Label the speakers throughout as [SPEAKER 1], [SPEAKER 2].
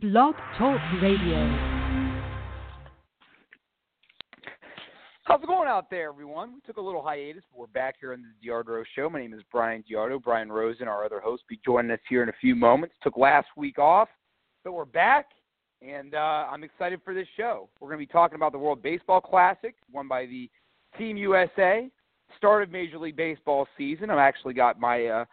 [SPEAKER 1] Blog Talk Radio.
[SPEAKER 2] How's it going out there, everyone? We took a little hiatus, but we're back here on the DeArd-Ro Show. My name is Brian DeArdo. Brian Rosen, our other host, will be joining us here in a few moments. Took last week off, but we're back, and uh, I'm excited for this show. We're going to be talking about the World Baseball Classic, won by the Team USA. Start of Major League Baseball season. I've actually got my uh,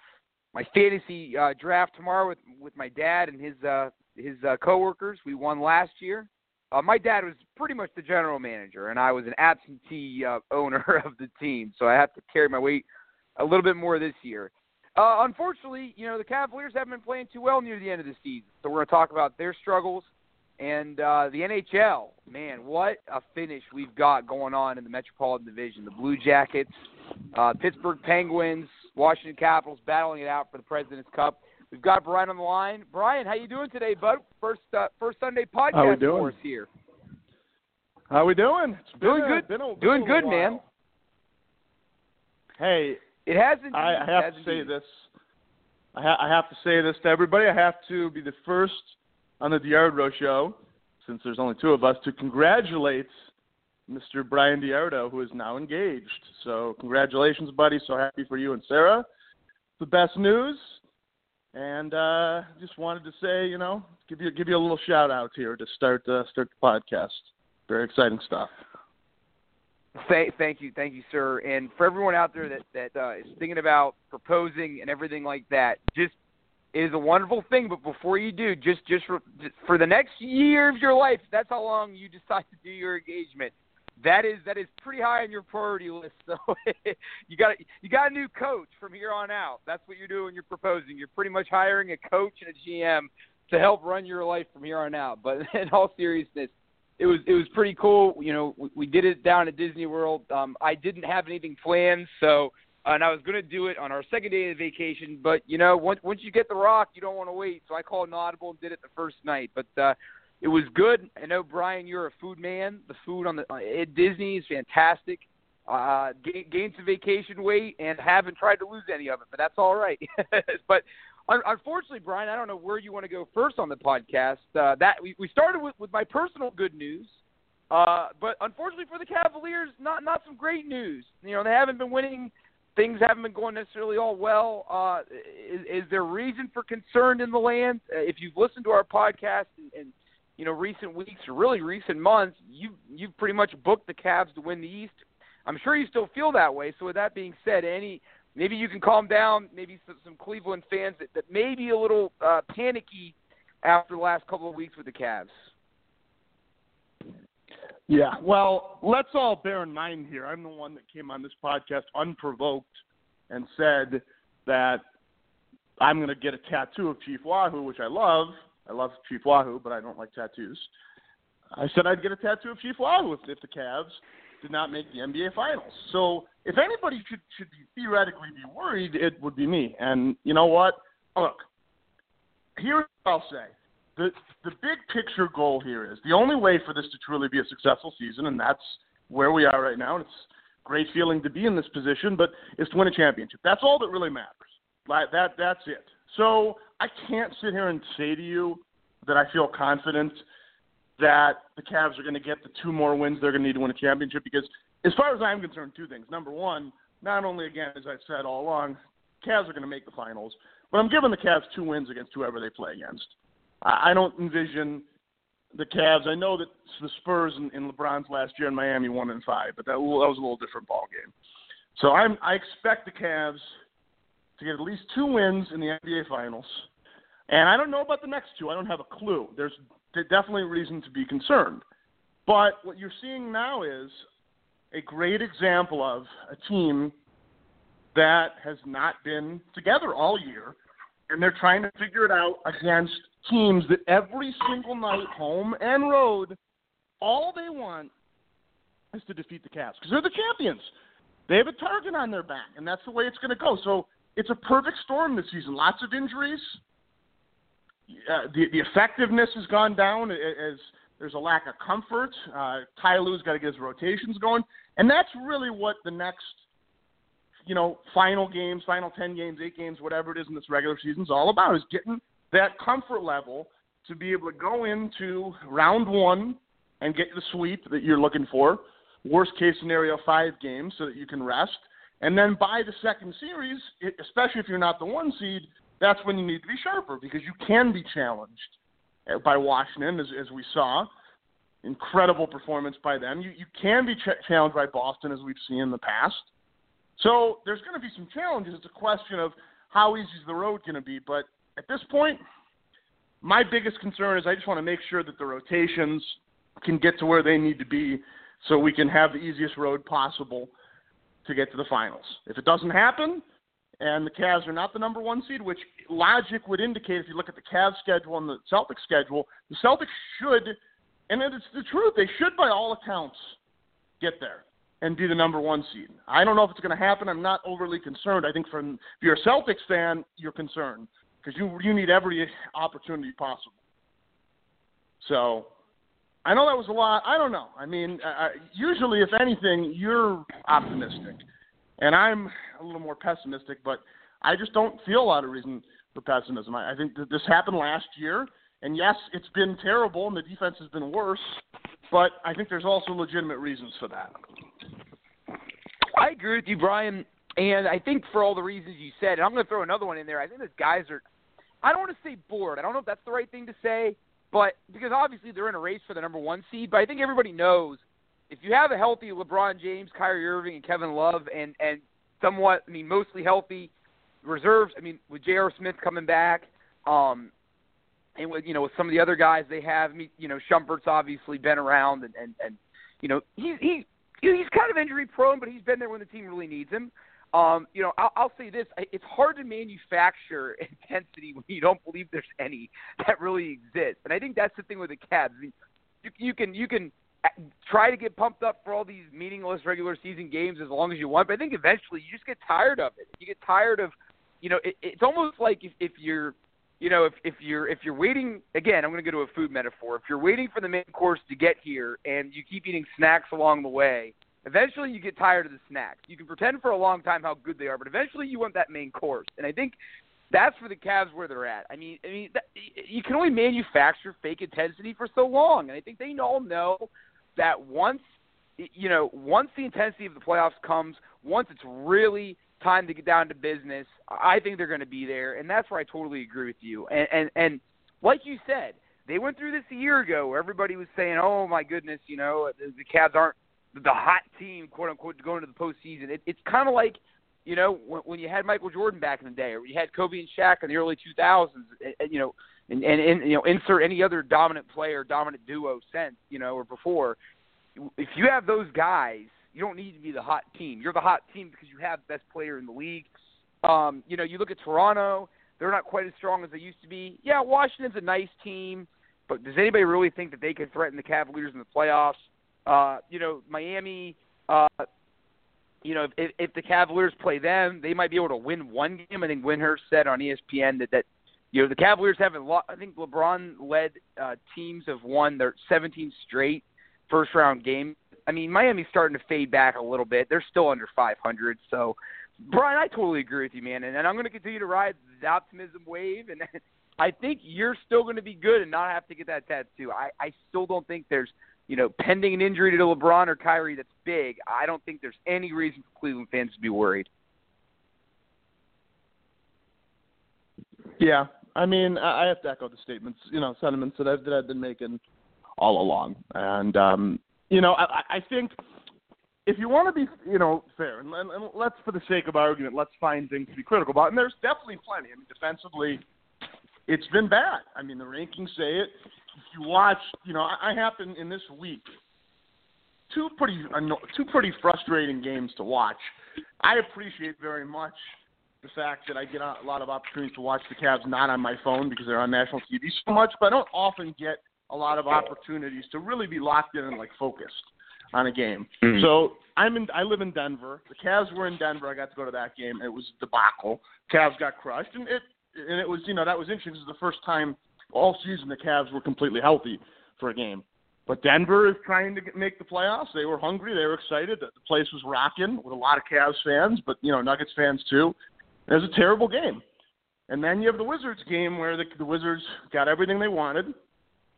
[SPEAKER 2] my fantasy uh, draft tomorrow with with my dad and his uh, his uh, coworkers. We won last year. Uh, my dad was pretty much the general manager, and I was an absentee uh, owner of the team, so I have to carry my weight a little bit more this year. Uh, unfortunately, you know the Cavaliers haven't been playing too well near the end of the season, so we're going to talk about their struggles and uh, the NHL. Man, what a finish we've got going on in the Metropolitan Division. The Blue Jackets, uh, Pittsburgh Penguins, Washington Capitals battling it out for the President's Cup. We've got Brian on the line. Brian, how you doing today, bud? First uh, first Sunday podcast
[SPEAKER 3] how we doing?
[SPEAKER 2] for us here.
[SPEAKER 3] How are we doing? It's
[SPEAKER 2] doing
[SPEAKER 3] a,
[SPEAKER 2] good.
[SPEAKER 3] Been a,
[SPEAKER 2] doing good,
[SPEAKER 3] while.
[SPEAKER 2] man.
[SPEAKER 3] Hey,
[SPEAKER 2] it has indeed.
[SPEAKER 3] I, I have
[SPEAKER 2] has
[SPEAKER 3] to say
[SPEAKER 2] indeed.
[SPEAKER 3] this. I, ha- I have to say this to everybody. I have to be the first on the DeArd-Ro show, since there's only two of us, to congratulate Mr. Brian DeArdo, who is now engaged. So congratulations, buddy. So happy for you and Sarah. The best news. And uh, just wanted to say, you know, give you give you a little shout out here to start uh, start the podcast. Very exciting stuff.
[SPEAKER 2] Thank, thank you, thank you, sir. And for everyone out there that that uh, is thinking about proposing and everything like that, just it is a wonderful thing. But before you do, just just for, for the next year of your life, that's how long you decide to do your engagement. That is that is pretty high on your priority list. So you got you got a new coach from here on out. That's what you're doing. You're proposing. You're pretty much hiring a coach and a GM to help run your life from here on out. But in all seriousness, it was it was pretty cool. You know, we, we did it down at Disney World. Um, I didn't have anything planned, so and I was going to do it on our second day of vacation. But you know, once once you get the rock, you don't want to wait. So I called an audible and did it the first night. But uh, it was good. I know Brian, you're a food man. The food on the uh, at Disney is fantastic. Uh, gain, gained some vacation weight and haven't tried to lose any of it, but that's all right. but unfortunately, Brian, I don't know where you want to go first on the podcast. Uh, that we, we started with, with my personal good news, uh, but unfortunately for the Cavaliers, not not some great news. You know, they haven't been winning. Things haven't been going necessarily all well. Uh, is, is there reason for concern in the land? Uh, if you've listened to our podcast and, and you know recent weeks or really recent months, you you've pretty much booked the Cavs to win the East. I'm sure you still feel that way. So with that being said, any maybe you can calm down. Maybe some, some Cleveland fans that, that may be a little uh, panicky after the last couple of weeks with the Cavs.
[SPEAKER 3] Yeah, well, let's all bear in mind here. I'm the one that came on this podcast unprovoked and said that I'm going to get a tattoo of Chief Wahoo, which I love. I love Chief Wahoo, but I don't like tattoos. I said I'd get a tattoo of Chief Wahoo if, if the Cavs did not make the NBA Finals. So if anybody should should be theoretically be worried, it would be me. And you know what? Look, here's what I'll say. The the big picture goal here is the only way for this to truly be a successful season, and that's where we are right now. And it's great feeling to be in this position, but is to win a championship. That's all that really matters. That that's it. So I can't sit here and say to you that I feel confident that the Cavs are going to get the two more wins they're going to need to win a championship because, as far as I'm concerned, two things. Number one, not only, again, as I've said all along, Cavs are going to make the finals, but I'm giving the Cavs two wins against whoever they play against. I don't envision the Cavs. I know that the Spurs in, in LeBron's last year in Miami won in five, but that, that was a little different ball game. So I'm, I expect the Cavs to get at least two wins in the NBA Finals. And I don't know about the next two. I don't have a clue. There's definitely reason to be concerned. But what you're seeing now is a great example of a team that has not been together all year, and they're trying to figure it out against teams that every single night, home and road, all they want is to defeat the Cavs because they're the champions. They have a target on their back, and that's the way it's going to go. So it's a perfect storm this season. Lots of injuries, uh, the the effectiveness has gone down as there's a lack of comfort. Uh, Ty Lue's got to get his rotations going, and that's really what the next, you know, final games, final ten games, eight games, whatever it is in this regular season is all about is getting that comfort level to be able to go into round one and get the sweep that you're looking for. Worst case scenario, five games so that you can rest. And then by the second series, especially if you're not the one seed, that's when you need to be sharper because you can be challenged uh, by Washington, as, as we saw. Incredible performance by them. You, you can be ch- challenged by Boston, as we've seen in the past. So there's going to be some challenges. It's a question of how easy is the road going to be. But at this point, my biggest concern is I just want to make sure that the rotations can get to where they need to be so we can have the easiest road possible to get to the finals. If it doesn't happen, and the Cavs are not the number one seed, which logic would indicate if you look at the Cavs schedule and the Celtics schedule, the Celtics should, and it's the truth, they should by all accounts get there and be the number one seed. I don't know if it's going to happen. I'm not overly concerned. I think from if you're a Celtics fan, you're concerned because you you need every opportunity possible. So I know that was a lot. I don't know. I mean, uh, usually, if anything, you're optimistic, and I'm a little more pessimistic. But I just don't feel a lot of reason for pessimism. I, I think that this happened last year, and yes, it's been terrible, and the defense has been worse. But I think there's also legitimate reasons for that.
[SPEAKER 2] I agree with you, Brian. And I think for all the reasons you said, and I'm going to throw another one in there. I think these guys are. I don't want to say bored. I don't know if that's the right thing to say, but because obviously they're in a race for the number one seed. But I think everybody knows if you have a healthy LeBron James, Kyrie Irving, and Kevin Love, and and somewhat, I mean, mostly healthy reserves. I mean, with J.R. Smith coming back, um, and with you know with some of the other guys they have, I mean, you know, Shumpert's obviously been around, and and and you know he he he's kind of injury prone, but he's been there when the team really needs him. Um, you know, I'll, I'll say this: it's hard to manufacture intensity when you don't believe there's any that really exists, and I think that's the thing with the Cavs. I mean, you, you can you can uh, try to get pumped up for all these meaningless regular season games as long as you want, but I think eventually you just get tired of it. You get tired of, you know, it, it's almost like if, if you're you know, if if you're if you're waiting again, I'm going to go to a food metaphor. If you're waiting for the main course to get here and you keep eating snacks along the way, eventually you get tired of the snacks. You can pretend for a long time how good they are, but eventually you want that main course. And I think that's for the Cavs where they're at. I mean, I mean, that, you can only manufacture fake intensity for so long, and I think they all know that once you know, once the intensity of the playoffs comes, once it's really time to get down to business, I think they're going to be there, and that's where I totally agree with you. And and and like you said, they went through this a year ago where everybody was saying, "Oh my goodness, you know, the, Cavs aren't the hot team, quote unquote, to go into the postseason." It, it's kind of like you know when, when you had Michael Jordan back in the day, or you had Kobe and Shaq in the early 2000s, and, you know. And, and, and you know, insert any other dominant player, dominant duo since you know or before. If you have those guys, you don't need to be the hot team. You're the hot team because you have the best player in the league. Um, you know, you look at Toronto; they're not quite as strong as they used to be. Yeah, Washington's a nice team, but does anybody really think that they can threaten the Cavaliers in the playoffs? Uh, you know, Miami. Uh, you know, if, if the Cavaliers play them, they might be able to win one game. I think Windhorst said on ESPN that that you know the Cavaliers haven't. Lo- I think LeBron led uh, teams have won their 17 straight first round games I mean, Miami's starting to fade back a little bit. They're still under 500. So, Brian, I totally agree with you, man. And, and I'm going to continue to ride the optimism wave. And I think you're still going to be good and not have to get that tattoo. I, I still don't think there's, you know, pending an injury to LeBron or Kyrie that's big. I don't think there's any reason for Cleveland fans to be worried.
[SPEAKER 3] Yeah, I mean, I have to echo the statements, you know, sentiments that I've that I've been making all along, and um, you know, I, I think if you want to be, you know, fair, and, and, and let's, for the sake of argument, let's find things to be critical about. And there's definitely plenty. I mean, defensively, it's been bad. I mean, the rankings say it. If you watch, you know, I, I happen in this week two pretty two pretty frustrating games to watch. I appreciate very much the fact that I get a lot of opportunities to watch the Cavs not on my phone because they're on national TV so much, but I don't often get a lot of opportunities to really be locked in and like focused on a game. Mm-hmm. So I'm in. I live in Denver. The Cavs were in Denver. I got to go to that game. It was a debacle. Cavs got crushed, and it and it was you know that was interesting. This is the first time all season the Cavs were completely healthy for a game. But Denver is trying to make the playoffs. They were hungry. They were excited. The place was rocking with a lot of Cavs fans, but you know Nuggets fans too. It was a terrible game. And then you have the Wizards game where the, the Wizards got everything they wanted,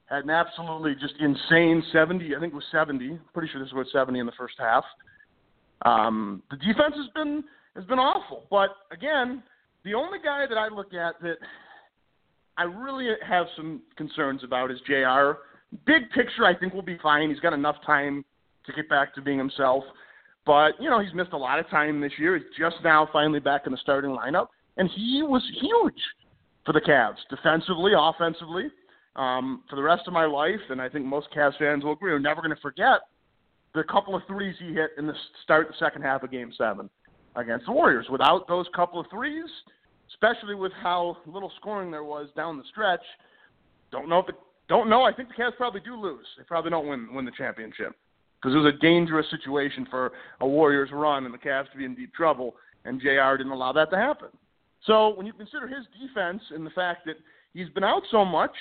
[SPEAKER 3] had an absolutely just insane 70, I think it was 70. Pretty sure this was 70 in the first half. Um, the defense has been has been awful, but again, the only guy that I look at that I really have some concerns about is J.R. Big picture, I think will be fine. He's got enough time to get back to being himself. But you know, he's missed a lot of time this year. He's just now finally back in the starting lineup, and he was huge for the Cavs defensively, offensively. Um, for the rest of my life, and I think most Cavs fans will agree, we're never going to forget the couple of threes he hit in the start of the second half of Game Seven against the Warriors. Without those couple of threes, especially with how little scoring there was down the stretch, don't know if the don't know. I think the Cavs probably do lose. They probably don't win win the championship because it was a dangerous situation for a Warriors run and the Cavs to be in deep trouble, and J.R. didn't allow that to happen. So when you consider his defense and the fact that he's been out so much,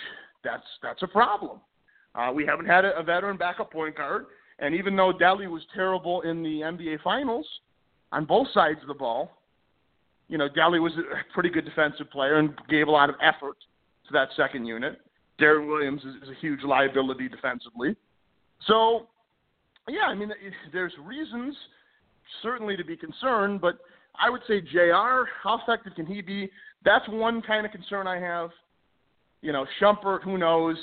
[SPEAKER 3] that's that's a problem. Uh, we haven't had a, a veteran backup point guard, and even though Delly was terrible in the NBA Finals on both sides of the ball, you know Delly was a pretty good defensive player and gave a lot of effort to that second unit. Deron Williams is, is a huge liability defensively. So, yeah, I mean, there's reasons certainly to be concerned, but I would say J.R. How effective can he be? That's one kind of concern I have. You know, Shumpert, who knows?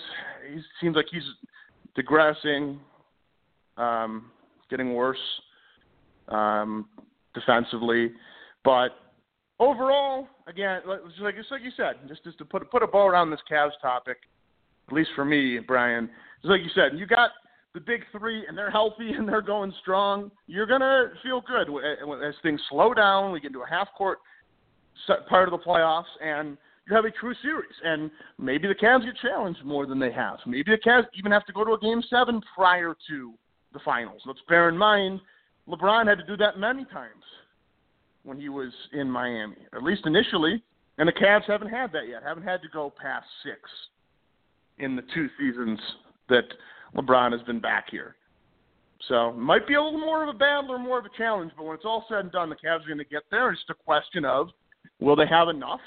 [SPEAKER 3] He seems like he's digressing, um, getting worse um, defensively, but overall, again, like just like you said, just just to put put a bow around this Cavs topic, at least for me, Brian, just like you said, you got the big three and they're healthy and they're going strong. You're gonna feel good eh, as things slow down. We get into a half court part of the playoffs and you have a true series. And maybe the Cavs get challenged more than they have. Maybe the Cavs even have to go to a game seven prior to the finals. Let's bear in mind LeBron had to do that many times when he was in Miami, at least initially. And the Cavs haven't had that yet. Haven't had to go past six in the two seasons that LeBron has been back here. So it might be a little more of a battle or more of a challenge, but when it's all said and done, the Cavs are going to get there. It's just a question of will they have enough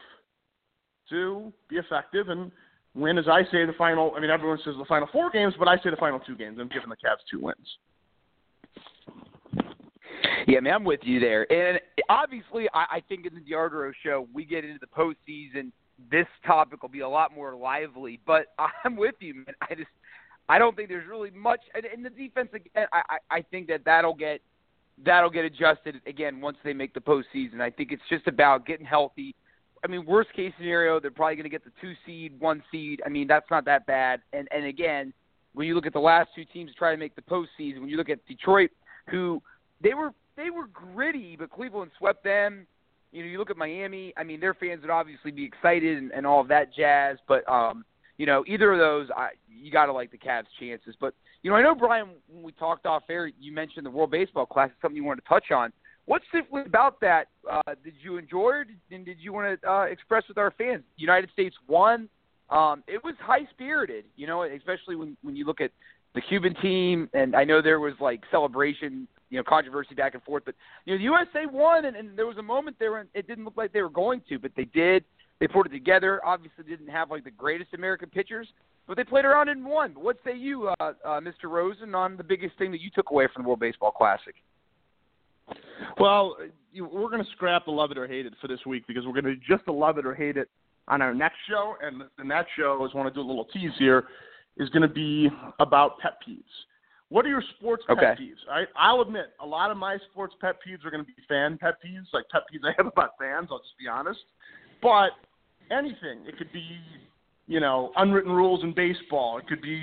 [SPEAKER 3] to be effective and win, as I say, the final. I mean, everyone says the final four games, but I say the final two games. I'm giving the Cavs two wins.
[SPEAKER 2] Yeah, I mean, I'm with you there. And obviously, I, I think in the DeArd-Ro show, we get into the postseason. This topic will be a lot more lively. But I'm with you, man. I just, I don't think there's really much. And in the defense, again, I, I, I think that that'll get, that'll get adjusted again once they make the postseason. I think it's just about getting healthy. I mean, worst case scenario, they're probably going to get the two seed, one seed. I mean, that's not that bad. And and again, when you look at the last two teams to try to make the postseason, when you look at Detroit, who they were they were gritty, but Cleveland swept them. You know, you look at Miami. I mean, their fans would obviously be excited and, and all of that jazz. But um, you know, either of those, I, you got to like the Cavs' chances. But you know, I know Brian, when we talked off air, you mentioned the World Baseball Classic, something you wanted to touch on. What's different about that? Uh, did you enjoy it, and did you want to uh, express with our fans? United States won. Um, it was high spirited, you know, especially when when you look at the Cuban team, and I know there was like celebration you know controversy back and forth. But you know the USA won, and, and there was a moment there it didn't look like they were going to, but they did. They put it together. Obviously, didn't have like the greatest American pitchers, but they played around and won. But what say you, uh, uh, Mr. Rosen, on the biggest thing that you took away from the World Baseball Classic?
[SPEAKER 3] Well, we're going to scrap the love it or hate it for this week because we're going to just the love it or hate it on our next show, and in that show, I just want to do a little tease here, is going to be about pet peeves. What are your sports pet
[SPEAKER 2] okay.
[SPEAKER 3] peeves? I, I'll admit, a lot of my sports pet peeves are going to be fan pet peeves, like pet peeves I have about fans. I'll just be honest. But anything, it could be, you know, unwritten rules in baseball. It could be,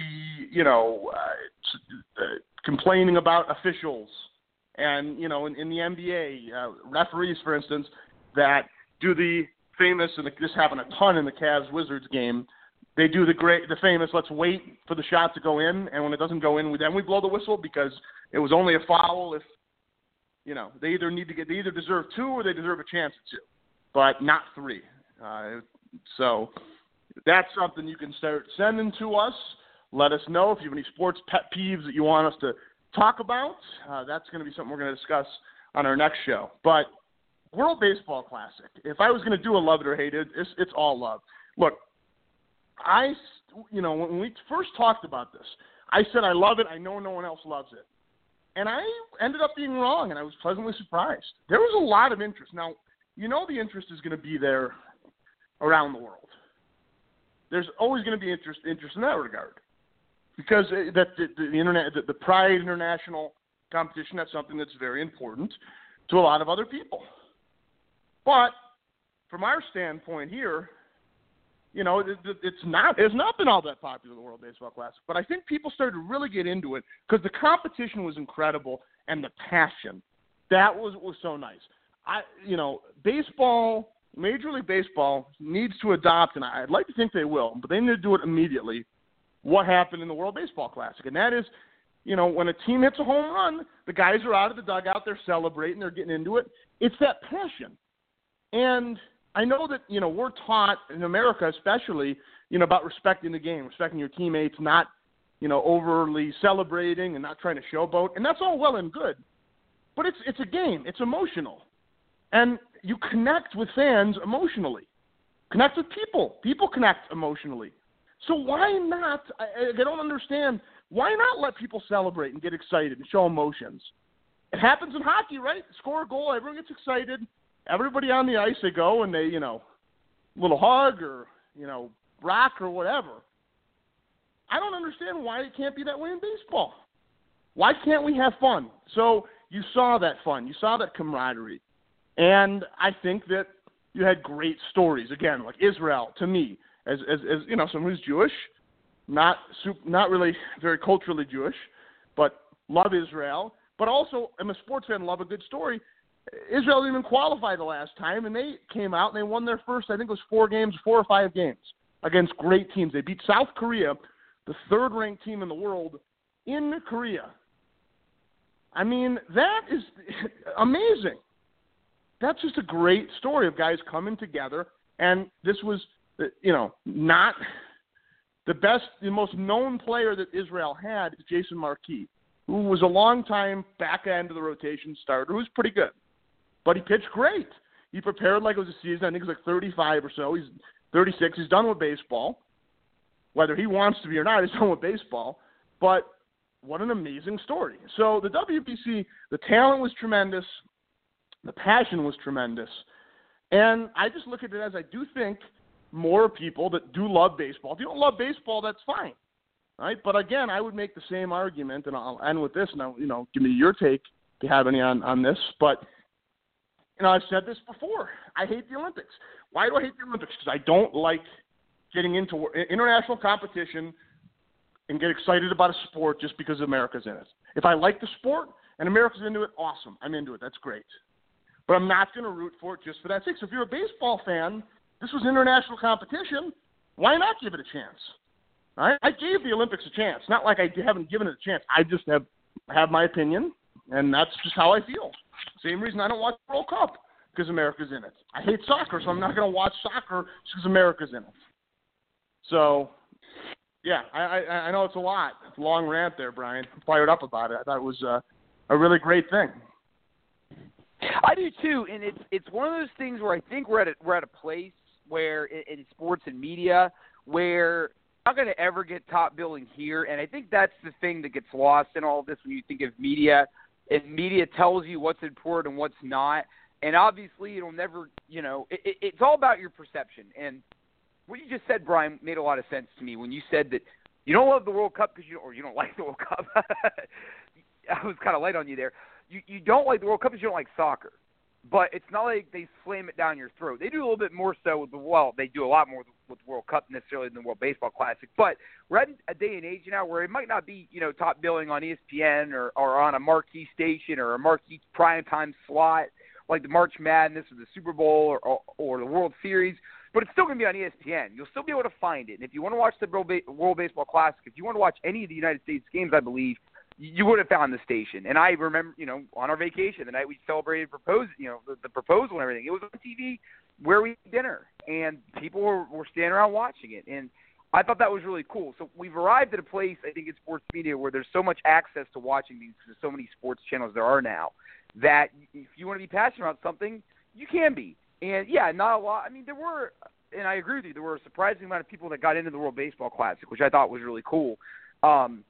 [SPEAKER 3] you know, uh, uh, complaining about officials, and you know, in, in the NBA, uh, referees, for instance, that do the famous, and this happened a ton in the Cavs Wizards game they do the great, the famous. Let's wait for the shot to go in, and when it doesn't go in, we, then we blow the whistle because it was only a foul. If you know, they either need to get, they either deserve two or they deserve a chance at two, but not three. Uh, so that's something you can start sending to us. Let us know if you have any sports pet peeves that you want us to talk about. Uh, that's going to be something we're going to discuss on our next show. But World Baseball Classic. If I was going to do a love it or hate it, it's, it's all love. Look, I, you know, when we first talked about this, I said I love it. I know no one else loves it, and I ended up being wrong, and I was pleasantly surprised. There was a lot of interest. Now, you know, the interest is going to be there around the world. There's always going to be interest interest in that regard because uh, that the, the, the internet, the, the Pride International competition, that's something that's very important to a lot of other people. But from our standpoint here, you know, it, it, it's not it's not been all that popular the World Baseball Classic. But I think people started to really get into it because the competition was incredible and the passion that was was so nice. I you know baseball Major League Baseball needs to adopt, and I'd like to think they will, but they need to do it immediately. What happened in the World Baseball Classic, and that is, you know, when a team hits a home run, the guys are out of the dugout, they're celebrating, they're getting into it. It's that passion, and I know that you know we're taught in America, especially, you know, about respecting the game, respecting your teammates, not, you know, overly celebrating and not trying to showboat, and that's all well and good, but it's it's a game, it's emotional, and you connect with fans emotionally, connect with people. People connect emotionally. So why not? I, I don't understand. Why not let people celebrate and get excited and show emotions? It happens in hockey, right? Score a goal, everyone gets excited. Everybody on the ice, they go and they, you know, little hug or you know, rock or whatever. I don't understand why it can't be that way in baseball. Why can't we have fun? So you saw that fun. You saw that camaraderie. And I think that you had great stories. Again, like Israel to me, as as, as you know, someone who's Jewish, not not really very culturally Jewish, but love Israel. But also, I'm a sports fan, love a good story. Israel didn't even qualify the last time, and they came out and they won their first, I think it was four games, four or five games against great teams. They beat South Korea, the third ranked team in the world, in Korea. I mean, that is amazing that's just a great story of guys coming together. And this was, you know, not the best, the most known player that Israel had is Jason Marquis, who was a long time back end of the rotation starter who was pretty good. But he pitched great. He prepared like it was a season. I think it was like 35 or so. He's 36. He's done with baseball. Whether he wants to be or not, he's done with baseball. But what an amazing story. So the WBC, the talent was tremendous. The passion was tremendous. And I just look at it as I do think more people that do love baseball. If you don't love baseball, that's fine. Right? But again, I would make the same argument, and I'll end with this, and I'll, you know, give me your take if you have any on, on this. But know, I've said this before. I hate the Olympics. Why do I hate the Olympics? Because I don't like getting into international competition and get excited about a sport just because America's in it. If I like the sport and America's into it, awesome. I'm into it. That's great. But I'm not going to root for it just for that sake. So if you're a baseball fan, this was international competition. Why not give it a chance? Right? I gave the Olympics a chance. Not like I haven't given it a chance. I just have have my opinion, and that's just how I feel. Same reason I don't watch the World Cup because America's in it. I hate soccer, so I'm not going to watch soccer because America's in it. So, yeah, I, I, I know it's a lot. It's a long rant there, Brian. I'm fired up about it. I thought it was uh, a really great thing.
[SPEAKER 2] I do too, and it's it's one of those things where I think we're at a, we're at a place where in, in sports and media where not going to ever get top billing here, and I think that's the thing that gets lost in all of this when you think of media. And media tells you what's important and what's not, and obviously it'll never, you know, it, it, it's all about your perception. And what you just said, Brian, made a lot of sense to me when you said that you don't love the World Cup because you or you don't like the World Cup. I was kind of light on you there you you don't like the World Cup because you don't like soccer. But it's not like they slam it down your throat. They do a little bit more so with the well, they do a lot more with the World Cup necessarily than the World Baseball Classic. But we're at a day and age now where it might not be you know top billing on ESPN or or on a marquee station or a marquee prime time slot like the March Madness or the Super Bowl or or, or the World Series but it's still going to be on ESPN. You'll still be able to find it. And if you want to watch the World Baseball Classic, if you want to watch any of the United States games, I believe you would have found the station. And I remember, you know, on our vacation, the night we celebrated propose, you know, the, the proposal and everything, it was on TV where we had dinner, and people were, were standing around watching it. And I thought that was really cool. So we've arrived at a place, I think, in sports media where there's so much access to watching these, there's so many sports channels there are now, that if you want to be passionate about something, you can be. And yeah, not a lot. I mean, there were, and I agree with you. There were a surprising amount of people that got into the World Baseball Classic, which I thought was really cool. Um,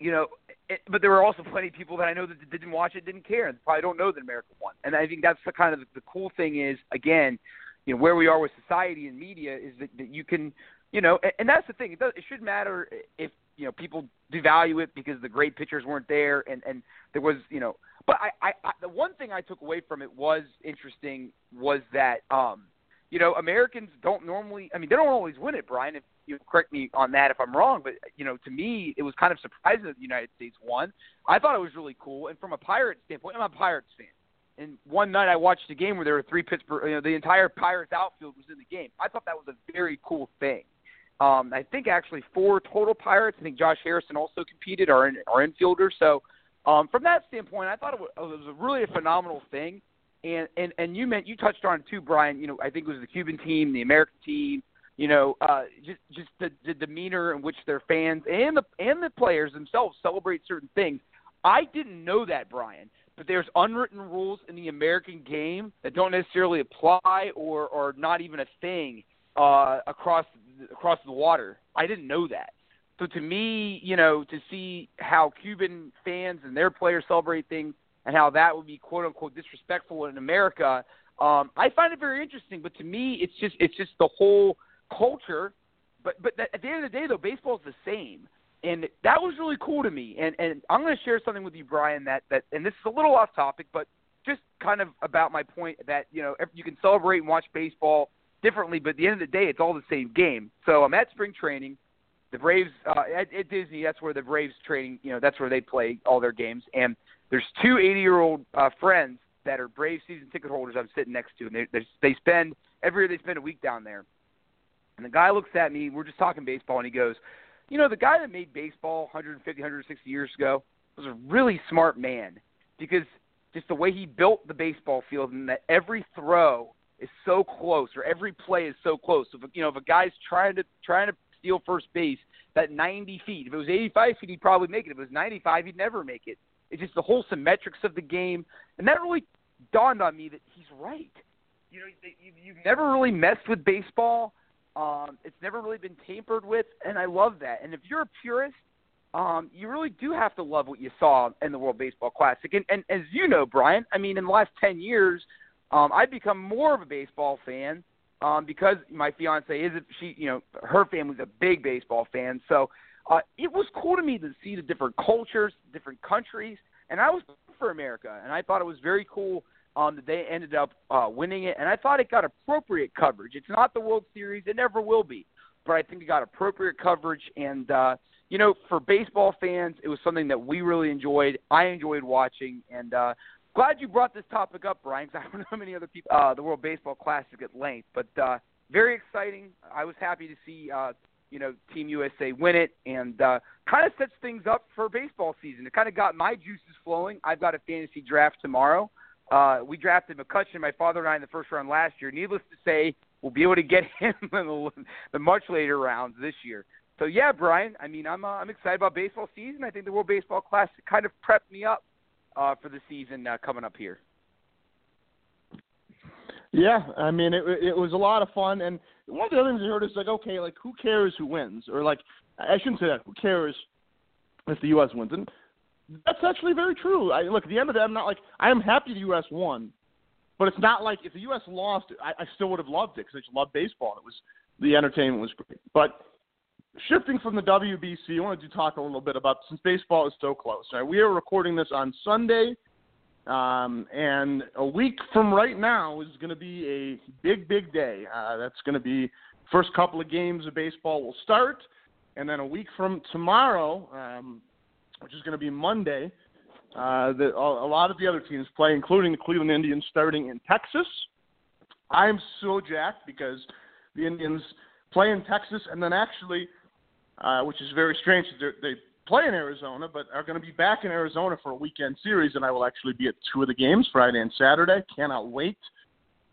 [SPEAKER 2] you know, it, but there were also plenty of people that I know that didn't watch it, didn't care, and probably don't know that America won. And I think that's the kind of the cool thing is again, you know, where we are with society and media is that, that you can, you know, and, and that's the thing. It, does, it shouldn't matter if you know people devalue it because the great pitchers weren't there, and and there was you know. But I, I, I the one thing I took away from it was interesting was that um, you know Americans don't normally. I mean, they don't always win it, Brian. If you correct me on that if I'm wrong, but you know, to me, it was kind of surprising that the United States won. I thought it was really cool, and from a Pirates standpoint, I'm a Pirates fan. And one night I watched a game where there were three Pittsburgh, you know, the entire Pirates outfield was in the game. I thought that was a very cool thing. Um, I think actually four total Pirates. I think Josh Harrison also competed, our our infielder. So um, from that standpoint, I thought it was, it was a really a phenomenal thing. And and and you meant you touched on too, Brian. You know, I think it was the Cuban team, the American team, you know, uh, just just the, the demeanor in which their fans and the and the players themselves celebrate certain things. I didn't know that, Brian, but there's unwritten rules in the American game that don't necessarily apply or or not even a thing uh, across across the water. I didn't know that. So to me, you know, to see how Cuban fans and their players celebrate things and how that would be quote unquote disrespectful in America, um, I find it very interesting. But to me, it's just it's just the whole culture. But but at the end of the day, though, baseball is the same, and that was really cool to me. And and I'm going to share something with you, Brian. That that and this is a little off topic, but just kind of about my point that you know you can celebrate and watch baseball differently, but at the end of the day, it's all the same game. So I'm at spring training. The Braves uh, at, at Disney. That's where the Braves training. You know, that's where they play all their games. And there's two 80 year old uh, friends that are Braves season ticket holders. I'm sitting next to, and they they, they spend every year they spend a week down there. And the guy looks at me. We're just talking baseball, and he goes, "You know, the guy that made baseball 150, 160 years ago was a really smart man because just the way he built the baseball field, and that every throw is so close, or every play is so close. So if, you know, if a guy's trying to trying to steal first base, that 90 feet. If it was 85 feet, he'd probably make it. If it was 95, he'd never make it. It's just the whole symmetrics of the game, and that really dawned on me that he's right. You know, you've never really messed with baseball um, it's never really been tampered with, and I love that. And if you're a purist, um, you really do have to love what you saw in the World Baseball Classic. And, and as you know, Brian, I mean, in the last 10 years, um, I've become more of a baseball fan um, because my fiance is she, you know, her family's a big baseball fan. So uh, it was cool to me to see the different cultures, different countries, and I was for America, and I thought it was very cool um, they ended up uh, winning it, and I thought it got appropriate coverage. It's not the World Series; it never will be, but I think it got appropriate coverage. And uh, you know, for baseball fans, it was something that we really enjoyed. I enjoyed watching, and uh, glad you brought this topic up, Brian. Because I don't know how many other people uh, the World Baseball Classic at length, but uh, very exciting. I was happy to see. Uh, you know, Team USA win it, and uh, kind of sets things up for baseball season. It kind of got my juices flowing. I've got a fantasy draft tomorrow. Uh, we drafted McCutchen, my father and I, in the first round last year. Needless to say, we'll be able to get him in the, the much later rounds this year. So yeah, Brian. I mean, I'm uh, I'm excited about baseball season. I think the World Baseball Classic kind of prepped me up uh, for the season uh, coming up here.
[SPEAKER 3] Yeah, I mean, it it was a lot of fun, and one of the other things I heard is like, okay, like who cares who wins, or like I shouldn't say that. Who cares if the U.S. wins? And that's actually very true. I, look, at the end of the day, I'm not like I am happy the U.S. won, but it's not like if the U.S. lost, I, I still would have loved it because I just love baseball. It was the entertainment was great. But shifting from the WBC, I wanted to talk a little bit about since baseball is so close. Right, we are recording this on Sunday, um, and a week from right now is going to be a big, big day. Uh, that's going to be first couple of games of baseball will start, and then a week from tomorrow. Um, which is going to be Monday. Uh, the, a lot of the other teams play, including the Cleveland Indians, starting in Texas. I'm so jacked because the Indians play in Texas and then actually, uh, which is very strange, they play in Arizona, but are going to be back in Arizona for a weekend series, and I will actually be at two of the games, Friday and Saturday. Cannot wait.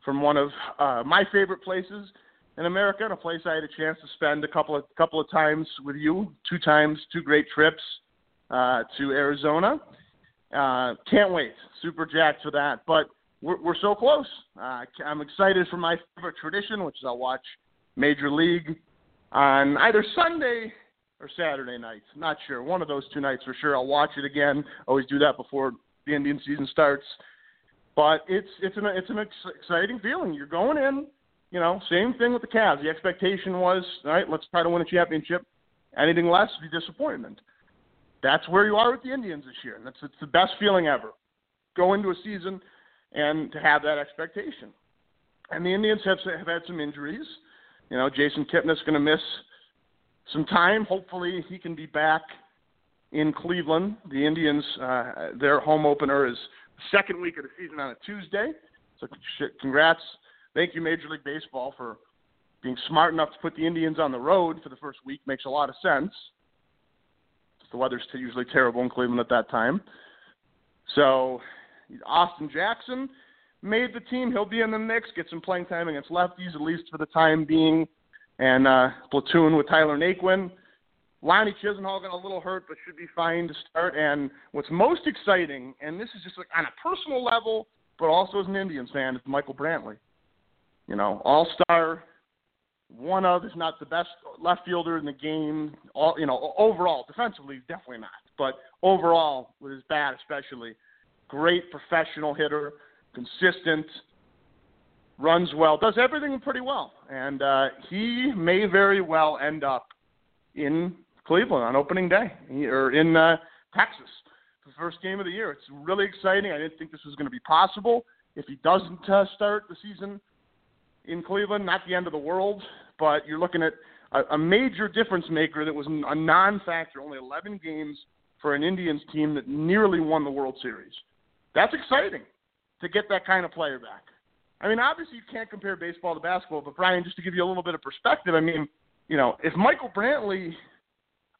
[SPEAKER 3] From one of uh, my favorite places in America, and a place I had a chance to spend a couple of couple of times with you, two times, two great trips uh, to Arizona. Uh, can't wait. Super jacked for that. But we're, we're so close. Uh, I'm excited for my favorite tradition, which is I'll watch Major League on either Sunday or Saturday nights. Not sure. One of those two nights for sure. I'll watch it again. Always do that before the Indian season starts. But it's it's an it's an ex- exciting feeling. You're going in, you know, same thing with the Cavs. The expectation was, all right, let's try to win a championship. Anything less would be disappointment. That's where you are with the Indians this year. That's it's the best feeling ever. Go into a season and to have that expectation. And the Indians have have had some injuries. You know, Jason Kipnis going to miss some time. Hopefully, he can be back in Cleveland. The Indians, uh, their home opener is second week of the season on a Tuesday. So, congrats. Thank you, Major League Baseball, for being smart enough to put the Indians on the road for the first week. Makes a lot of sense. The weather's usually terrible in Cleveland at that time. So, Austin Jackson made the team. He'll be in the mix, get some playing time against lefties, at least for the time being. And uh, platoon with Tyler Naquin. Lonnie Chisenhall got a little hurt, but should be fine to start. And what's most exciting, and this is just like on a personal level, but also as an Indians fan, is Michael Brantley. You know, all star, one of, if not the best left fielder in the game. All you know, overall, defensively, definitely not, but overall, with his bat especially, great professional hitter, consistent, runs well, does everything pretty well, and uh, he may very well end up in Cleveland on opening day or in uh, Texas, the first game of the year. It's really exciting. I didn't think this was going to be possible. If he doesn't uh, start the season in Cleveland, not the end of the world, but you're looking at a, a major difference maker that was a non-factor, only 11 games for an Indians team that nearly won the World Series. That's exciting to get that kind of player back. I mean, obviously you can't compare baseball to basketball, but Brian, just to give you a little bit of perspective, I mean, you know, if Michael Brantley,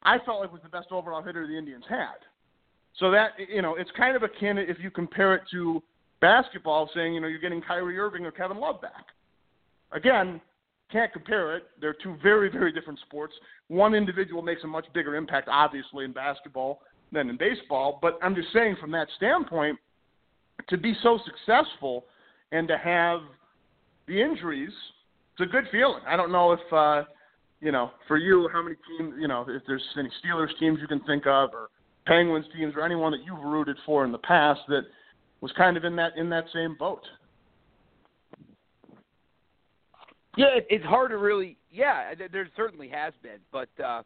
[SPEAKER 3] I felt like was the best overall hitter the Indians had. So that you know, it's kind of akin if you compare it to basketball, saying you know you're getting Kyrie Irving or Kevin Love back. Again, can't compare it. They're two very very different sports. One individual makes a much bigger impact, obviously, in basketball than in baseball. But I'm just saying, from that standpoint, to be so successful and to have the injuries, it's a good feeling. I don't know if uh, you know for you how many teams you know if there's any Steelers teams you can think of or Penguins teams or anyone that you've rooted for in the past that was kind of in that in that same boat.
[SPEAKER 2] Yeah, it's hard to really. Yeah, there certainly has been, but uh,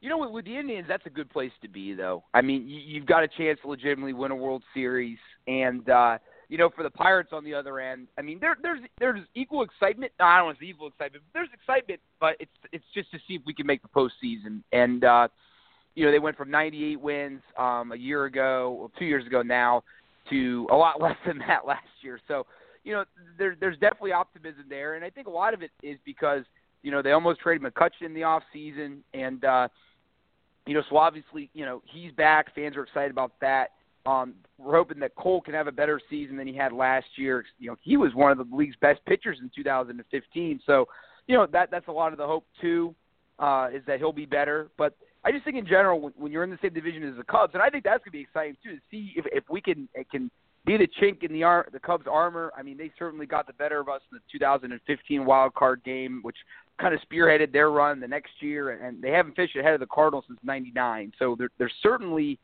[SPEAKER 2] you know, with the Indians, that's a good place to be, though. I mean, you've got a chance to legitimately win a World Series, and uh, you know, for the Pirates on the other end, I mean, there, there's there's equal excitement. No, I don't want to say equal excitement. But there's excitement, but it's it's just to see if we can make the postseason. And uh, you know, they went from 98 wins um, a year ago, well, two years ago now, to a lot less than that last year. So, you know, there, there's definitely optimism there, and I think a lot of it is because you know they almost traded McCutchen in the off season, and uh, you know, so obviously, you know, he's back. Fans are excited about that. Um, we're hoping that Cole can have a better season than he had last year. You know, he was one of the league's best pitchers in 2015. So, you know, that that's a lot of the hope too, uh, is that he'll be better. But I just think in general, when, when you're in the same division as the Cubs, and I think that's gonna be exciting too to see if if we can can be the chink in the ar- the Cubs armor. I mean, they certainly got the better of us in the 2015 wild card game, which kind of spearheaded their run the next year, and they haven't fished ahead of the Cardinals since '99. So there, there's certainly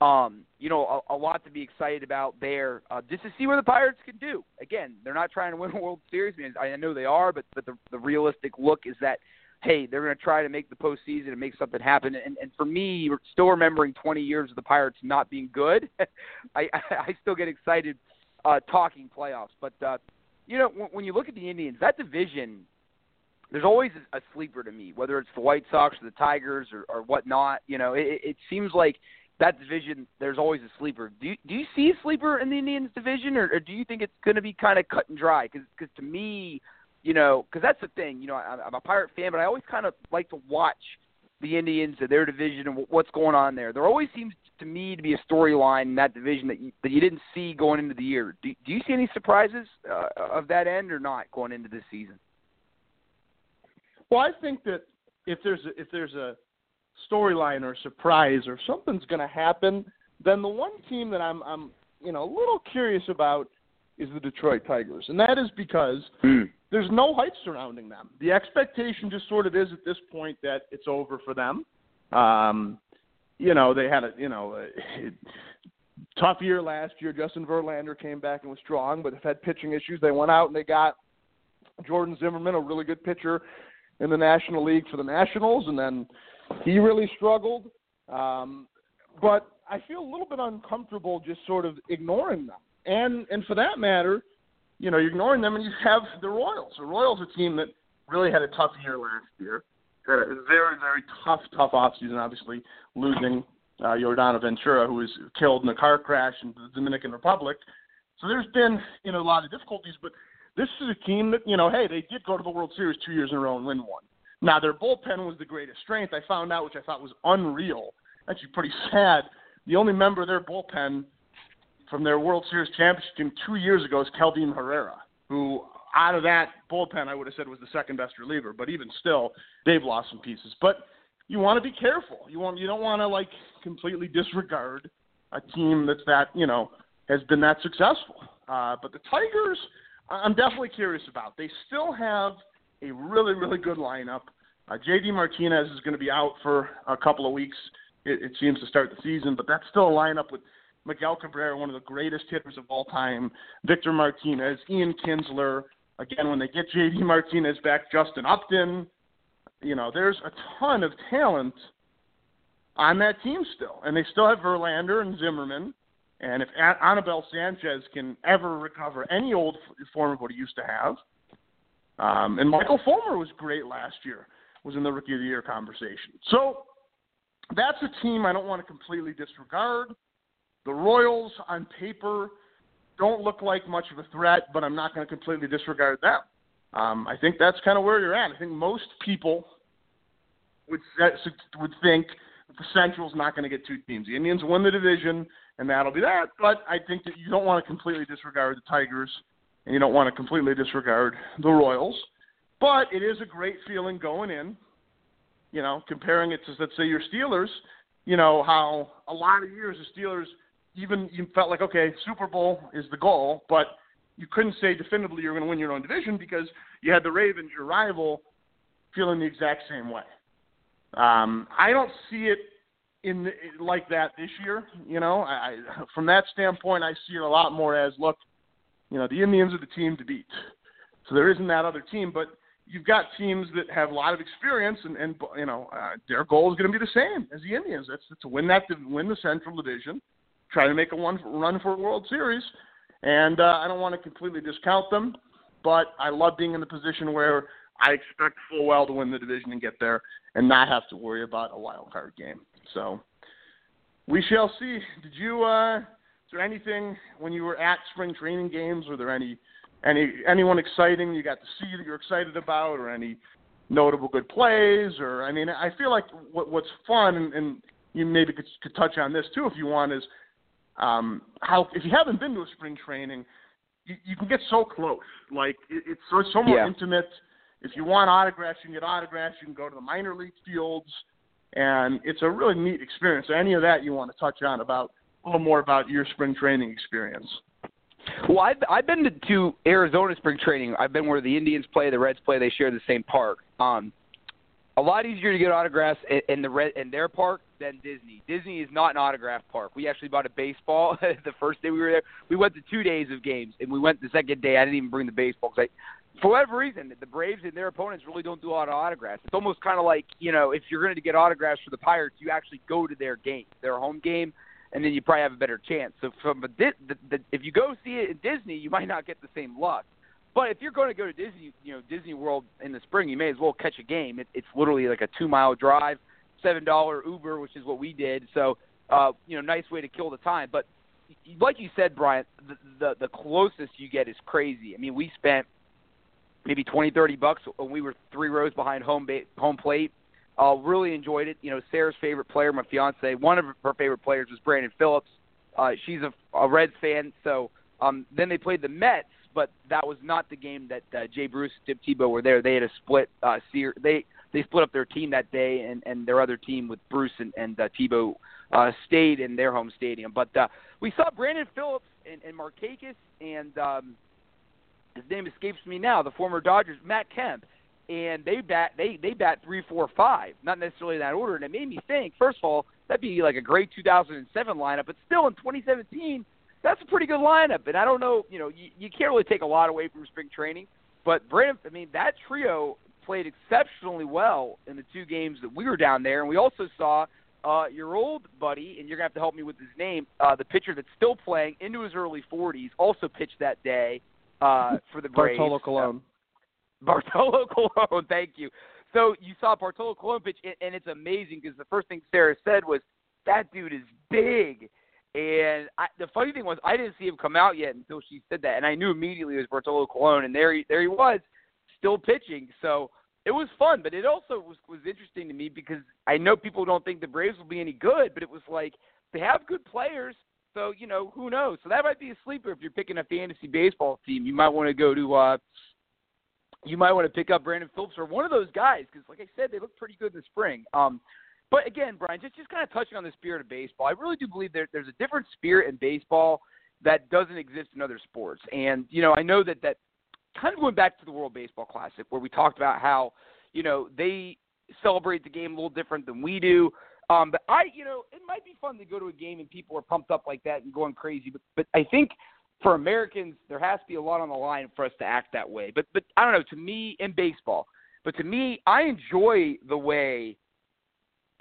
[SPEAKER 2] um, you know, a, a lot to be excited about there. Uh, just to see what the Pirates can do. Again, they're not trying to win a World Series. I, mean, I know they are, but but the, the realistic look is that hey, they're going to try to make the postseason and make something happen. And, and for me, still remembering 20 years of the Pirates not being good, I, I still get excited uh, talking playoffs. But uh, you know, when, when you look at the Indians, that division. There's always a sleeper to me, whether it's the White Sox or the Tigers or, or whatnot. You know, it, it seems like that division, there's always a sleeper. Do you, do you see a sleeper in the Indians division, or, or do you think it's going to be kind of cut and dry? Because to me, you know, because that's the thing. You know, I'm, I'm a Pirate fan, but I always kind of like to watch the Indians and their division and what's going on there. There always seems to me to be a storyline in that division that you, that you didn't see going into the year. Do, do you see any surprises uh, of that end or not going into this season?
[SPEAKER 3] Well, I think that if there's a, if there's a storyline or surprise or something's going to happen, then the one team that I'm I'm you know a little curious about is the Detroit Tigers, and that is because
[SPEAKER 2] Mm.
[SPEAKER 3] there's no hype surrounding them. The expectation just sort of is at this point that it's over for them. Um, you know, they had a you know a, tough year last year. Justin Verlander came back and was strong, but have had pitching issues. They went out and they got Jordan Zimmermann, a really good pitcher in the National League for the Nationals, and then he really struggled. Um, but I feel a little bit uncomfortable just sort of ignoring them, and and for that matter, you know, you're ignoring them, and you have the Royals. The Royals, are a team that really had a tough year last year, had a very very tough tough offseason, obviously losing uh, Yordano Ventura, who was killed in a car crash in the Dominican Republic. So there's been you know a lot of difficulties, but this is a team that you know, hey, they did go to the World Series two years in a row and win one. Now their bullpen was the greatest strength. I found out, which I thought was unreal. Actually, pretty sad. The only member of their bullpen from their World Series championship team two years ago is Kelvin Herrera, who out of that bullpen I would have said was the second best reliever. But even still, they've lost some pieces. But you want to be careful. You want you don't want to like completely disregard a team that's that you know has been that successful. Uh, but the Tigers, I'm definitely curious about. They still have a really really good lineup. Uh, JD Martinez is going to be out for a couple of weeks. It, it seems to start the season, but that's still a lineup with Miguel Cabrera, one of the greatest hitters of all time, Victor Martinez, Ian Kinsler. Again, when they get JD Martinez back, Justin Upton, you know, there's a ton of talent on that team still, and they still have Verlander and Zimmermann. And if Anibal Sanchez can ever recover any old form of what he used to have, um, and Michael Fulmer was great last year, was in the Rookie of the Year conversation. So that's a team I don't want to completely disregard. The Royals, on paper, don't look like much of a threat, but I'm not going to completely disregard them. Um, I think that's kind of where you're at. I think most people would would think the Central's not going to get two teams. The Indians win the division, and that'll be that. But I think that you don't want to completely disregard the Tigers, and you don't want to completely disregard the Royals. But it is a great feeling going in. You know, comparing it to let's say your Steelers. You know how a lot of years the Steelers even you felt like okay, Super Bowl is the goal, but you couldn't say definitively you're going to win your own division because you had the Ravens, your rival, feeling the exact same way. Um, I don't see it in the, like that this year. You know, I, from that standpoint, I see it a lot more as look, you know, the Indians are the team to beat. So there isn't that other team, but you've got teams that have a lot of experience, and, and you know, uh, their goal is going to be the same as the Indians. That's to win that, to win the Central Division, try to make a one run for a World Series. And uh, I don't want to completely discount them, but I love being in the position where I expect full well to win the division and get there and not have to worry about a wild card game. So we shall see. Did you uh is there anything when you were at spring training games, were there any any anyone exciting you got to see that you're excited about or any notable good plays or I mean I feel like what what's fun and, and you maybe could, could touch on this too if you want is um, how if you haven't been to a spring training, you, you can get so close. Like it, it's so so more
[SPEAKER 2] Yeah.
[SPEAKER 3] intimate. If you want autographs, you can get autographs. You can go to the minor league fields, and it's a really neat experience. So any of that you want to touch on about little more about your spring training experience?
[SPEAKER 2] Well, I've I've been to, to Arizona spring training. I've been where the Indians play, the Reds play. They share the same park. Um, a lot easier to get autographs in, in the red in their park than Disney. Disney is not an autograph park. We actually bought a baseball the first day we were there. We went to two days of games, and we went the second day. I didn't even bring the baseball because for whatever reason, the Braves and their opponents really don't do a lot of autographs. It's almost kind of like you know, if you're going to get autographs for the Pirates, you actually go to their game, their home game, and then you probably have a better chance. So from a, the, the, if you go see it at Disney, you might not get the same luck. But if you're going to go to Disney, you know Disney World in the spring, you may as well catch a game. It, it's literally like a two mile drive, seven dollar Uber, which is what we did. So uh, you know, nice way to kill the time. But like you said, Brian, the, the the closest you get is crazy. I mean, we spent maybe twenty, thirty bucks when we were three rows behind home ba- home plate. Uh, really enjoyed it. You know, Sarah's favorite player, my fiance, one of her favorite players was Brandon Phillips. Uh, she's a, a Reds fan, so um, then they played the Mets, but that was not the game that uh, Jay Bruce Tim Tebow were there. They had a split. Uh, seer- they they split up their team that day, and and their other team with Bruce and and uh, Tebow uh, stayed in their home stadium. But uh, we saw Brandon Phillips and, and Markakis and um, his name escapes me now, the former Dodgers, Matt Kemp, and they bat they they bat three, four, five, not necessarily in that order, and it made me think. First of all, that'd be like a great 2007 lineup, but still in 2017, that's a pretty good lineup. And I don't know, you know, you, you can't really take a lot away from spring training, but Brandon, I mean, that trio played exceptionally well in the two games that we were down there, and we also saw uh, your old buddy, and you're gonna have to help me with his name, uh, the pitcher that's still playing into his early 40s, also pitched that day uh, for the Braves.
[SPEAKER 3] Bartolo Colon.
[SPEAKER 2] Bartolo Colon, thank you. So you saw Bartolo Colon pitch, and it's amazing because the first thing Sarah said was, "That dude is big." And I, the funny thing was, I didn't see him come out yet until she said that, and I knew immediately it was Bartolo Colon, and there he, there he was, still pitching. So it was fun, but it also was was interesting to me because I know people don't think the Braves will be any good, but it was like they have good players, so you know who knows. So that might be a sleeper if you're picking a fantasy baseball team. You might want to go to uh, you might want to pick up Brandon Phillips or one of those guys because, like I said, they look pretty good in the spring. Um, but again, Brian, just just kind of touching on the spirit of baseball, I really do believe there, there's a different spirit in baseball that doesn't exist in other sports. And you know, I know that that kind of going back to the World Baseball Classic where we talked about how you know they celebrate the game a little different than we do. Um, but I, you know, it might be fun to go to a game and people are pumped up like that and going crazy. But but I think for Americans, there has to be a lot on the line for us to act that way. But but I don't know. To me, in baseball, but to me, I enjoy the way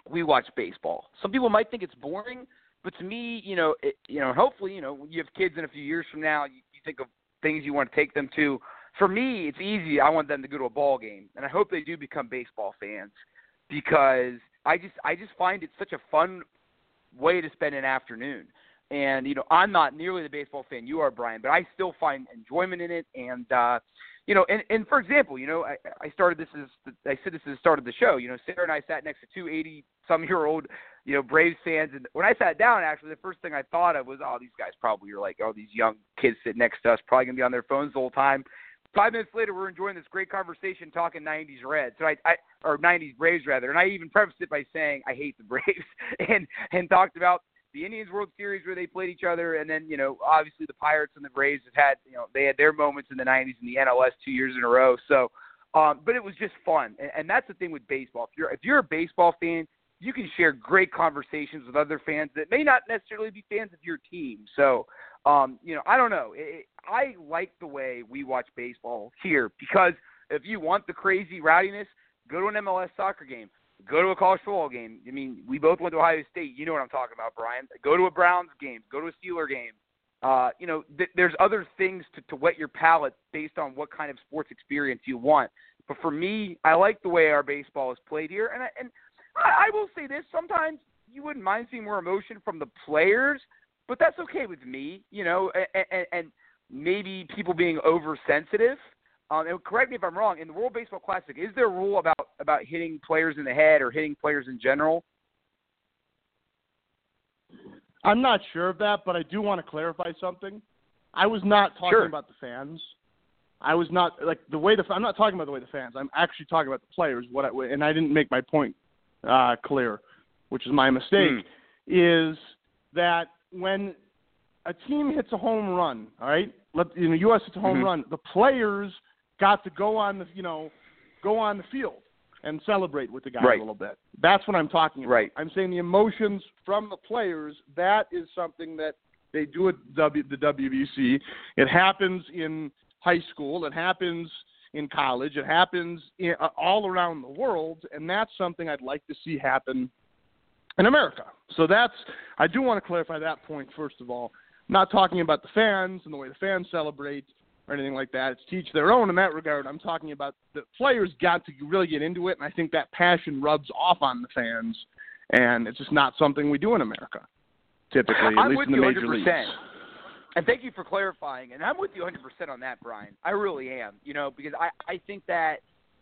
[SPEAKER 2] we watch baseball. Some people might think it's boring, but to me, you know, it, you know, hopefully, you know, when you have kids in a few years from now, you, you think of things you want to take them to. For me, it's easy. I want them to go to a ball game, and I hope they do become baseball fans because I just I just find it such a fun way to spend an afternoon. And you know, I'm not nearly the baseball fan you are, Brian, but I still find enjoyment in it. And uh, you know, and and for example, you know, I, I started this as I said this at the start of the show. You know, Sarah and I sat next to two 80 some year old, you know, Braves fans, and when I sat down, actually, the first thing I thought of was, oh, these guys probably are like, oh, these young kids sitting next to us, probably gonna be on their phones the whole time. Five minutes later, we're enjoying this great conversation talking 90s Reds, so I, I or 90s Braves rather, and I even prefaced it by saying I hate the Braves, and and talked about the Indians World Series where they played each other, and then you know obviously the Pirates and the Braves have had you know they had their moments in the 90s in the NLCS two years in a row. So, um, but it was just fun, and, and that's the thing with baseball. If you're if you're a baseball fan, you can share great conversations with other fans that may not necessarily be fans of your team. So, um, you know, I don't know. It, I like the way we watch baseball here because if you want the crazy rowdiness, go to an MLS soccer game. Go to a college football game. I mean, we both went to Ohio State. You know what I'm talking about, Brian. Go to a Browns game. Go to a Steeler game. Uh, you know, th- there's other things to, to whet your palate based on what kind of sports experience you want. But for me, I like the way our baseball is played here, and I, and I, I will say this: sometimes you wouldn't mind seeing more emotion from the players, but that's okay with me. You know, and, and, and maybe people being oversensitive. Um, and correct me if I'm wrong. In the World Baseball Classic, is there a rule about about hitting players in the head or hitting players in general?
[SPEAKER 3] I'm not sure of that, but I do want to clarify something. I was not talking
[SPEAKER 2] Sure.
[SPEAKER 3] about the fans. I was not like the way the I'm not talking about the way the fans. I'm actually talking about the players. What I, and I didn't make my point uh, clear, which is my mistake.
[SPEAKER 2] Hmm.
[SPEAKER 3] Is that when a team hits a home run, all right? Let you know, U.S. hits a home
[SPEAKER 2] Mhm.
[SPEAKER 3] run. The players got to go on the you know go on the field and celebrate with the guys
[SPEAKER 2] Right.
[SPEAKER 3] a little bit. That's what I'm talking about.
[SPEAKER 2] Right.
[SPEAKER 3] I'm saying the emotions from the players. That is something that they do at w, the WBC. It happens in high school. It happens in college. It happens in, uh, all around the world, and that's something I'd like to see happen in America. So that's I do want to clarify that point first of all. I'm not talking about the fans and the way the fans celebrate or anything like that. It's teach their own in that regard. I'm talking about the players got to really get into it, and I think that passion rubs off on the fans, and it's just not something we do in America typically, at
[SPEAKER 2] I'm
[SPEAKER 3] least
[SPEAKER 2] with
[SPEAKER 3] in the
[SPEAKER 2] you
[SPEAKER 3] major
[SPEAKER 2] 100%.
[SPEAKER 3] leagues.
[SPEAKER 2] And thank you for clarifying. And I'm with you 100% on that, Brian. I really am. You know, because I I think that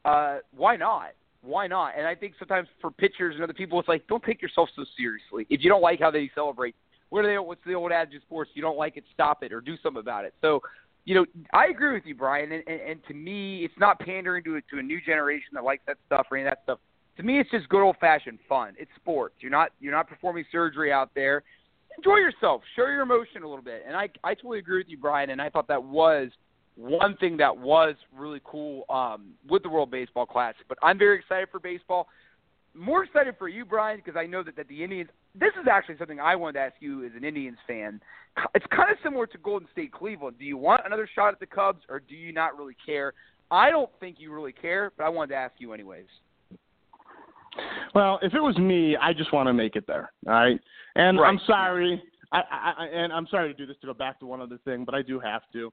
[SPEAKER 2] uh why not? Why not? And I think sometimes for pitchers and other people, it's like don't take yourself so seriously. If you don't like how they celebrate, what are they? What's the old adage in sports? You don't like it, stop it, or do something about it. So you know, I agree with you, Brian. And, and, and to me, it's not pandering to a, to a new generation that likes that stuff or any of that stuff. To me, it's just good old fashioned fun. It's sports. You're not you're not performing surgery out there. Enjoy yourself. Show your emotion a little bit. And I I totally agree with you, Brian. And I thought that was one thing that was really cool um, with the World Baseball Classic. But I'm very excited for baseball. More excited for you, Brian, because I know that, that the Indians. This is actually something I wanted to ask you as an Indians fan. It's kind of similar to Golden State Cleveland. Do you want another shot at the Cubs, or do you not really care? I don't think you really care, but I wanted to ask you anyways.
[SPEAKER 3] Well, if it was me, I just want to make it there. All right, and
[SPEAKER 2] right.
[SPEAKER 3] I'm sorry. I, I, and I'm sorry to do this to go back to one other thing, but I do have to.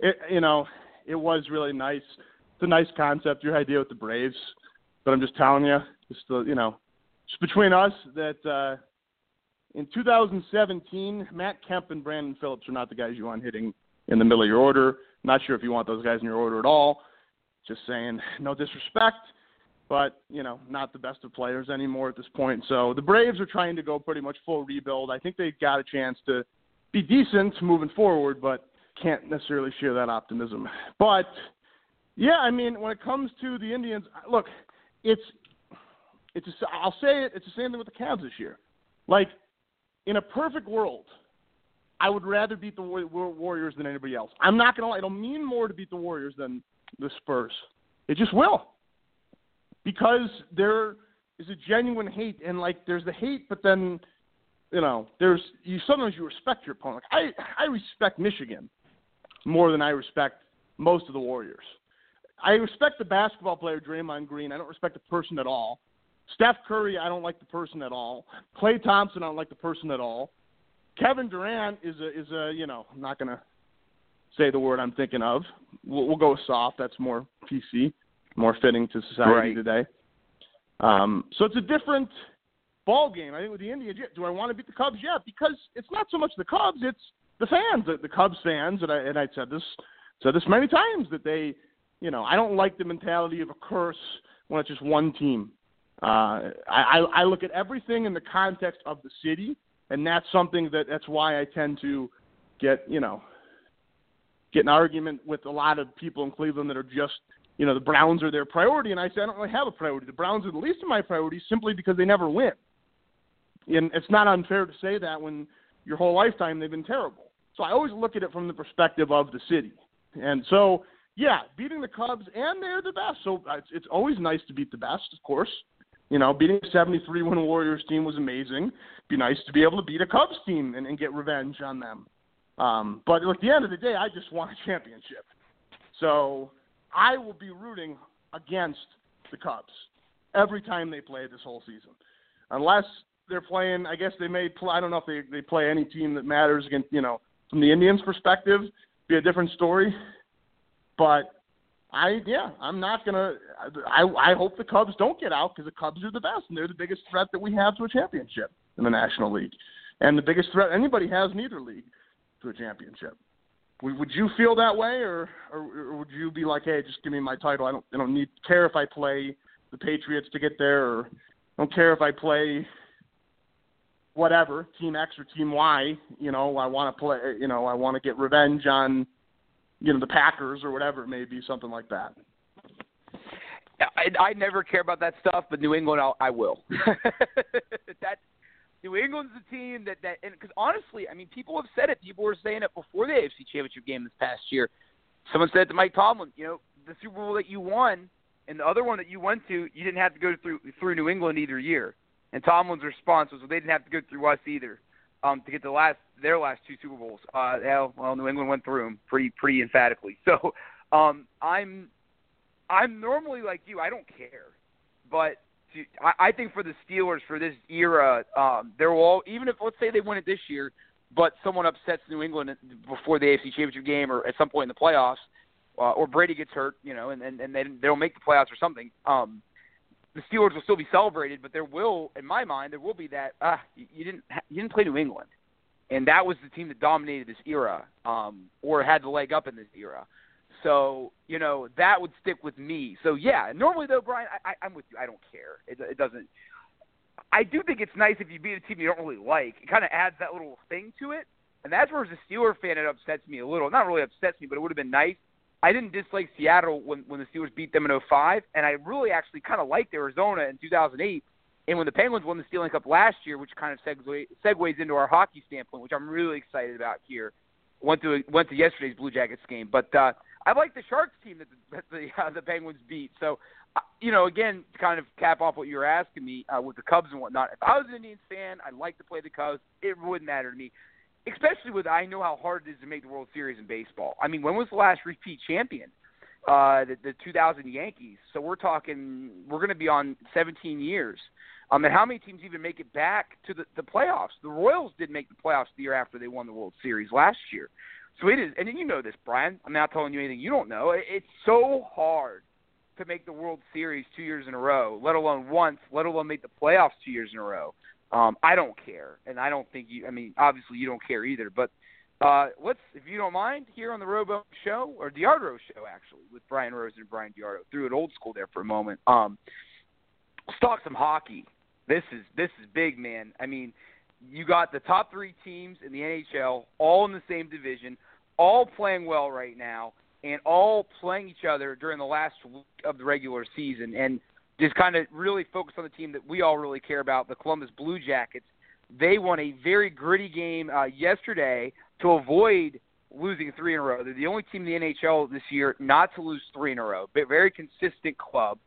[SPEAKER 3] It, you know, it was really nice. It's a nice concept, your idea with the Braves, but I'm just telling you, just the, you know, between us that uh, in 2017, Matt Kemp and Brandon Phillips are not the guys you want hitting in the middle of your order. Not sure if you want those guys in your order at all. Just saying, no disrespect but you know, not the best of players anymore at this point. So the Braves are trying to go pretty much full rebuild. I think they got a chance to be decent moving forward, but can't necessarily share that optimism. But yeah, I mean, when it comes to the Indians, look, it's it's a, I'll say it, it's the same thing with the Cavs this year. Like in a perfect world, I would rather beat the Warriors than anybody else. I'm not gonna lie; it'll mean more to beat the Warriors than the Spurs. It just will because there is a genuine hate and like there's the hate, but then you know there's you sometimes you respect your opponent. Like, I I respect Michigan more than I respect most of the Warriors. I respect the basketball player Draymond Green. I don't respect the person at all. Steph Curry, I don't like the person at all. Klay Thompson, I don't like the person at all. Kevin Durant is a is a you know I'm not gonna say the word I'm thinking of. We'll, we'll go with soft. That's more PC more fitting to society
[SPEAKER 2] right.
[SPEAKER 3] today. Um, so it's a different ball game. I think with the Indians, do I want to beat the Cubs? Yeah, because it's not so much the Cubs, it's the fans, the, the Cubs fans, and I and I said this said this many times that they, you know, I don't like the mentality of a curse when it's just one team. Uh, I, I look at everything in the context of the city, and that's something that that's why I tend to get you know get an argument with a lot of people in Cleveland that are just you know, the Browns are their priority. And I say, I don't really have a priority. The Browns are the least of my priorities simply because they never win. And it's not unfair to say that when your whole lifetime they've been terrible. So I always look at it from the perspective of the city. And so, yeah, beating the Cubs, and they're the best. So it's, it's always nice to beat the best, of course. You know, beating a 73 win Warriors team was amazing. It'd be nice to be able to beat a Cubs team and, and get revenge on them. Um, but at the end of the day, I just want a championship. So I will be rooting against the Cubs every time they play this whole season, unless they're playing. I guess they may play. I don't know if they they play any team that matters against. You know, from the Indians' perspective, be a different story. But I yeah, I'm not gonna. I I hope the Cubs don't get out because the Cubs are the best and they're the biggest threat that we have to a championship in the National League, and the biggest threat anybody has in either league to a championship. Would you feel that way, or, or would you be like, hey, just give me my title? I don't I don't need care if I play the Patriots to get there, or I don't care if I play whatever team X or team Y. You know, I want to play. You know, I want to get revenge on you know the Packers or whatever it may be, something like that.
[SPEAKER 2] I, I never care about that stuff, but New England, I'll, I will. that's New England's the team that that because honestly, I mean, people have said it. People were saying it before the AFC Championship game this past year. Someone said to Mike Tomlin, you know, the Super Bowl that you won and the other one that you went to, you didn't have to go through through New England either year. And Tomlin's response was, well, they didn't have to go through us either um, to get the last their last two Super Bowls. Uh, well, New England went through them pretty pretty emphatically. So um, I'm I'm normally like you. I don't care, but to, I, I think for the Steelers for this era, um, they're all even if let's say they win it this year, but someone upsets New England before the AFC Championship game or at some point in the playoffs, uh, or Brady gets hurt, you know, and and, and they they don't make the playoffs or something. Um, the Steelers will still be celebrated, but there will, in my mind, there will be that ah, you, didn't you didn't play New England, and that was the team that dominated this era, um, or had the leg up in this era. So you know that would stick with me. So yeah, normally though, Brian, I, I, I'm with you. I don't care. It, it doesn't. I do think it's nice if you beat a team you don't really like. It kind of adds that little thing to it. And that's where as a Steeler fan it upsets me a little. Not really upsets me, but it would have been nice. I didn't dislike Seattle when when the Steelers beat them in 05, and I really actually kind of liked Arizona in 2008. And when the Penguins won the Stanley Cup last year, which kind of segue, segues into our hockey standpoint, which I'm really excited about here. Went to went to yesterday's Blue Jackets game, but uh, I like the Sharks team that the that the, uh, the Penguins beat. So, uh, you know, again, to kind of cap off what you were asking me uh, with the Cubs and whatnot. If I was an Indians fan, I'd like to play the Cubs. It wouldn't matter to me, especially with I know how hard it is to make the World Series in baseball. I mean, when was the last repeat champion? Uh, the, the 2000 Yankees. So we're talking, we're going to be on 17 years. Um, and how many teams even make it back to the, the playoffs? The Royals did make the playoffs the year after they won the World Series last year. So it is, and you know this, Brian. I'm not telling you anything you don't know. It's so hard to make the World Series two years in a row, let alone once, let alone make the playoffs two years in a row. Um, I don't care, and I don't think you. I mean, obviously you don't care either. But uh, let's, if you don't mind, here on the Robo Show or DeArdo Show, actually, with Brian Rose and Brian DeArdo, threw it old school there for a moment. Um, let's talk some hockey. This is this is big, man. I mean, you got the top three teams in the NHL, all in the same division, all playing well right now, and all playing each other during the last week of the regular season, and just kind of really focus on the team that we all really care about, the Columbus Blue Jackets. They won a very gritty game uh, yesterday to avoid losing three in a row. They're the only team in the NHL this year not to lose three in a row. But very consistent club.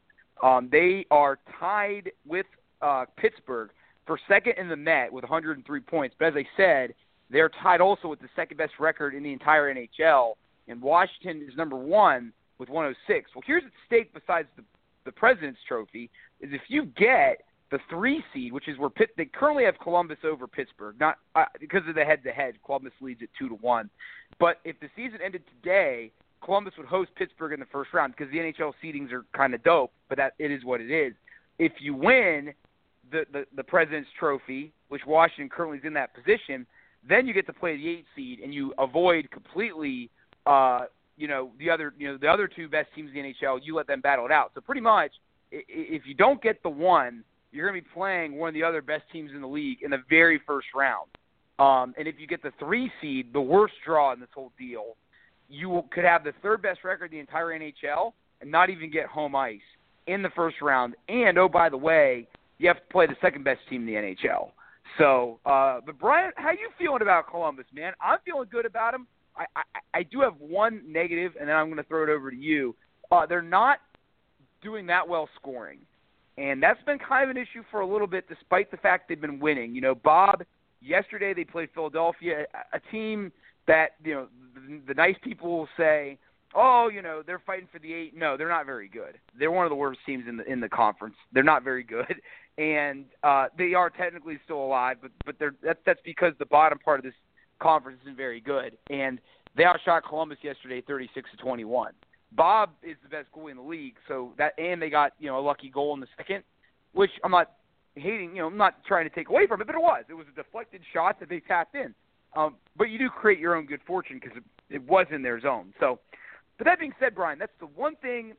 [SPEAKER 2] Um, they are tied with uh, Pittsburgh for second in the net with 103 points. But as I said, they're tied also with the second best record in the entire NHL. And Washington is number one with 106. Well, here's at stake besides the, the President's Trophy is if you get the three seed, which is where Pitt, they currently have Columbus over Pittsburgh, not uh, because of the head-to-head. Columbus leads at two to one. But if the season ended today, Columbus would host Pittsburgh in the first round because the NHL seedings are kind of dope. But that it is what it is. If you win, the, the, the President's Trophy, which Washington currently is in that position, then you get to play the eight seed and you avoid completely, uh, you know, the other, you know, the other two best teams in the NHL. You let them battle it out. So pretty much, if you don't get the one, you're going to be playing one of the other best teams in the league in the very first round. Um, and if you get the three seed, the worst draw in this whole deal, you could have the third best record in the entire NHL and not even get home ice in the first round. And oh, by the way, you have to play the second best team in the NHL. So, uh, but Brian, how you feeling about Columbus, man? I'm feeling good about them. I, I, I do have one negative, and then I'm going to throw it over to you. Uh, they're not doing that well scoring, and that's been kind of an issue for a little bit, despite the fact they've been winning. You know, Bob. Yesterday they played Philadelphia, a, a team that you know the, the nice people will say oh, you know, they're fighting for the eight. No, they're not very good. They're one of the worst teams in the in the conference. They're not very good, and uh, they are technically still alive, but but they're that's that's because the bottom part of this conference isn't very good, and they outshot Columbus yesterday, 36 to 21. Bob is the best goalie in the league, so that and they got you know a lucky goal in the second, which I'm not hating. You know, I'm not trying to take away from it, but it was. It was a deflected shot that they tapped in. Um, but you do create your own good fortune because it, it was in their zone. So but that being said, Brian, that's the one thing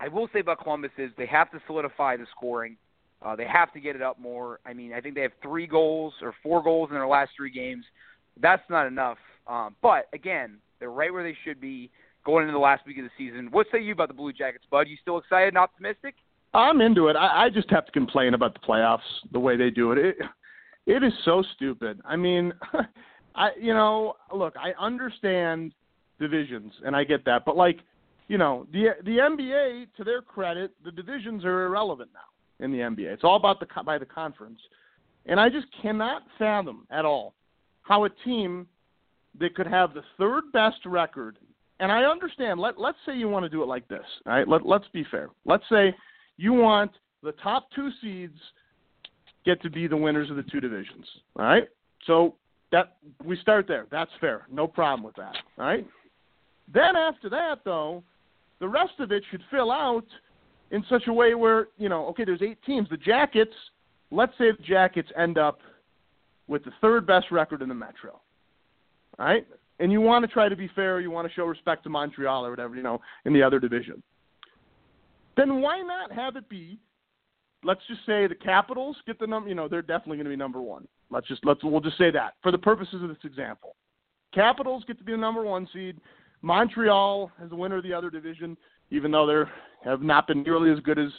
[SPEAKER 2] I will say about Columbus is they have to solidify the scoring. Uh, they have to get it up more. I mean, I think they have three goals or four goals in their last three games. That's not enough. Um, but again, they're right where they should be going into the last week of the season. What say you about the Blue Jackets, Bud? You still excited and optimistic?
[SPEAKER 3] I'm into it. I, I just have to complain about the playoffs, the way they do it. It, it is so stupid. I mean, I you know, look, I understand divisions, and I get that. But like, you know, the the NBA, to their credit, the divisions are irrelevant now in the NBA. It's all about the by the conference, and I just cannot fathom at all how a team that could have the third best record. And I understand. Let let's say you want to do it like this. All right. Let let's be fair. Let's say you want the top two seeds get to be the winners of the two divisions. All right. So that we start there. That's fair. No problem with that. All right. Then after that, though, the rest of it should fill out in such a way where you know, okay, there's eight teams. The Jackets, let's say the Jackets end up with the third best record in the Metro, right? And you want to try to be fair, you want to show respect to Montreal or whatever, you know, in the other division. Then why not have it be let's just say the Capitals get the number. You know, they're definitely going to be number one. Let's just let's we'll just say that for the purposes of this example. Capitals get to be the number one seed. Montreal is the winner of the other division, even though they have not been nearly as good as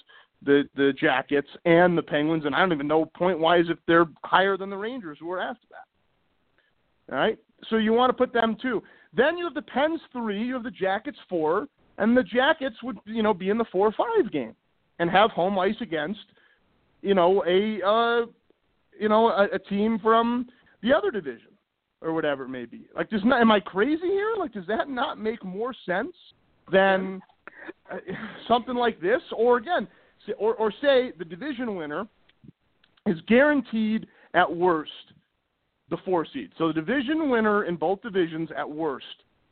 [SPEAKER 3] the the Jackets and the Penguins, and I don't even know point wise if they're higher than the Rangers who were asked that. All right, so you want to put them too. Then you have the Pens three, you have the Jackets four, and the Jackets would you know be in the four or five game and have home ice against you know a uh, you know a, a team from the other division or whatever it may be. Like, does not am I crazy here? Like, does that not make more sense than uh, something like this? Or again, or or say the division winner is guaranteed at worst the four seed. So the division winner in both divisions at worst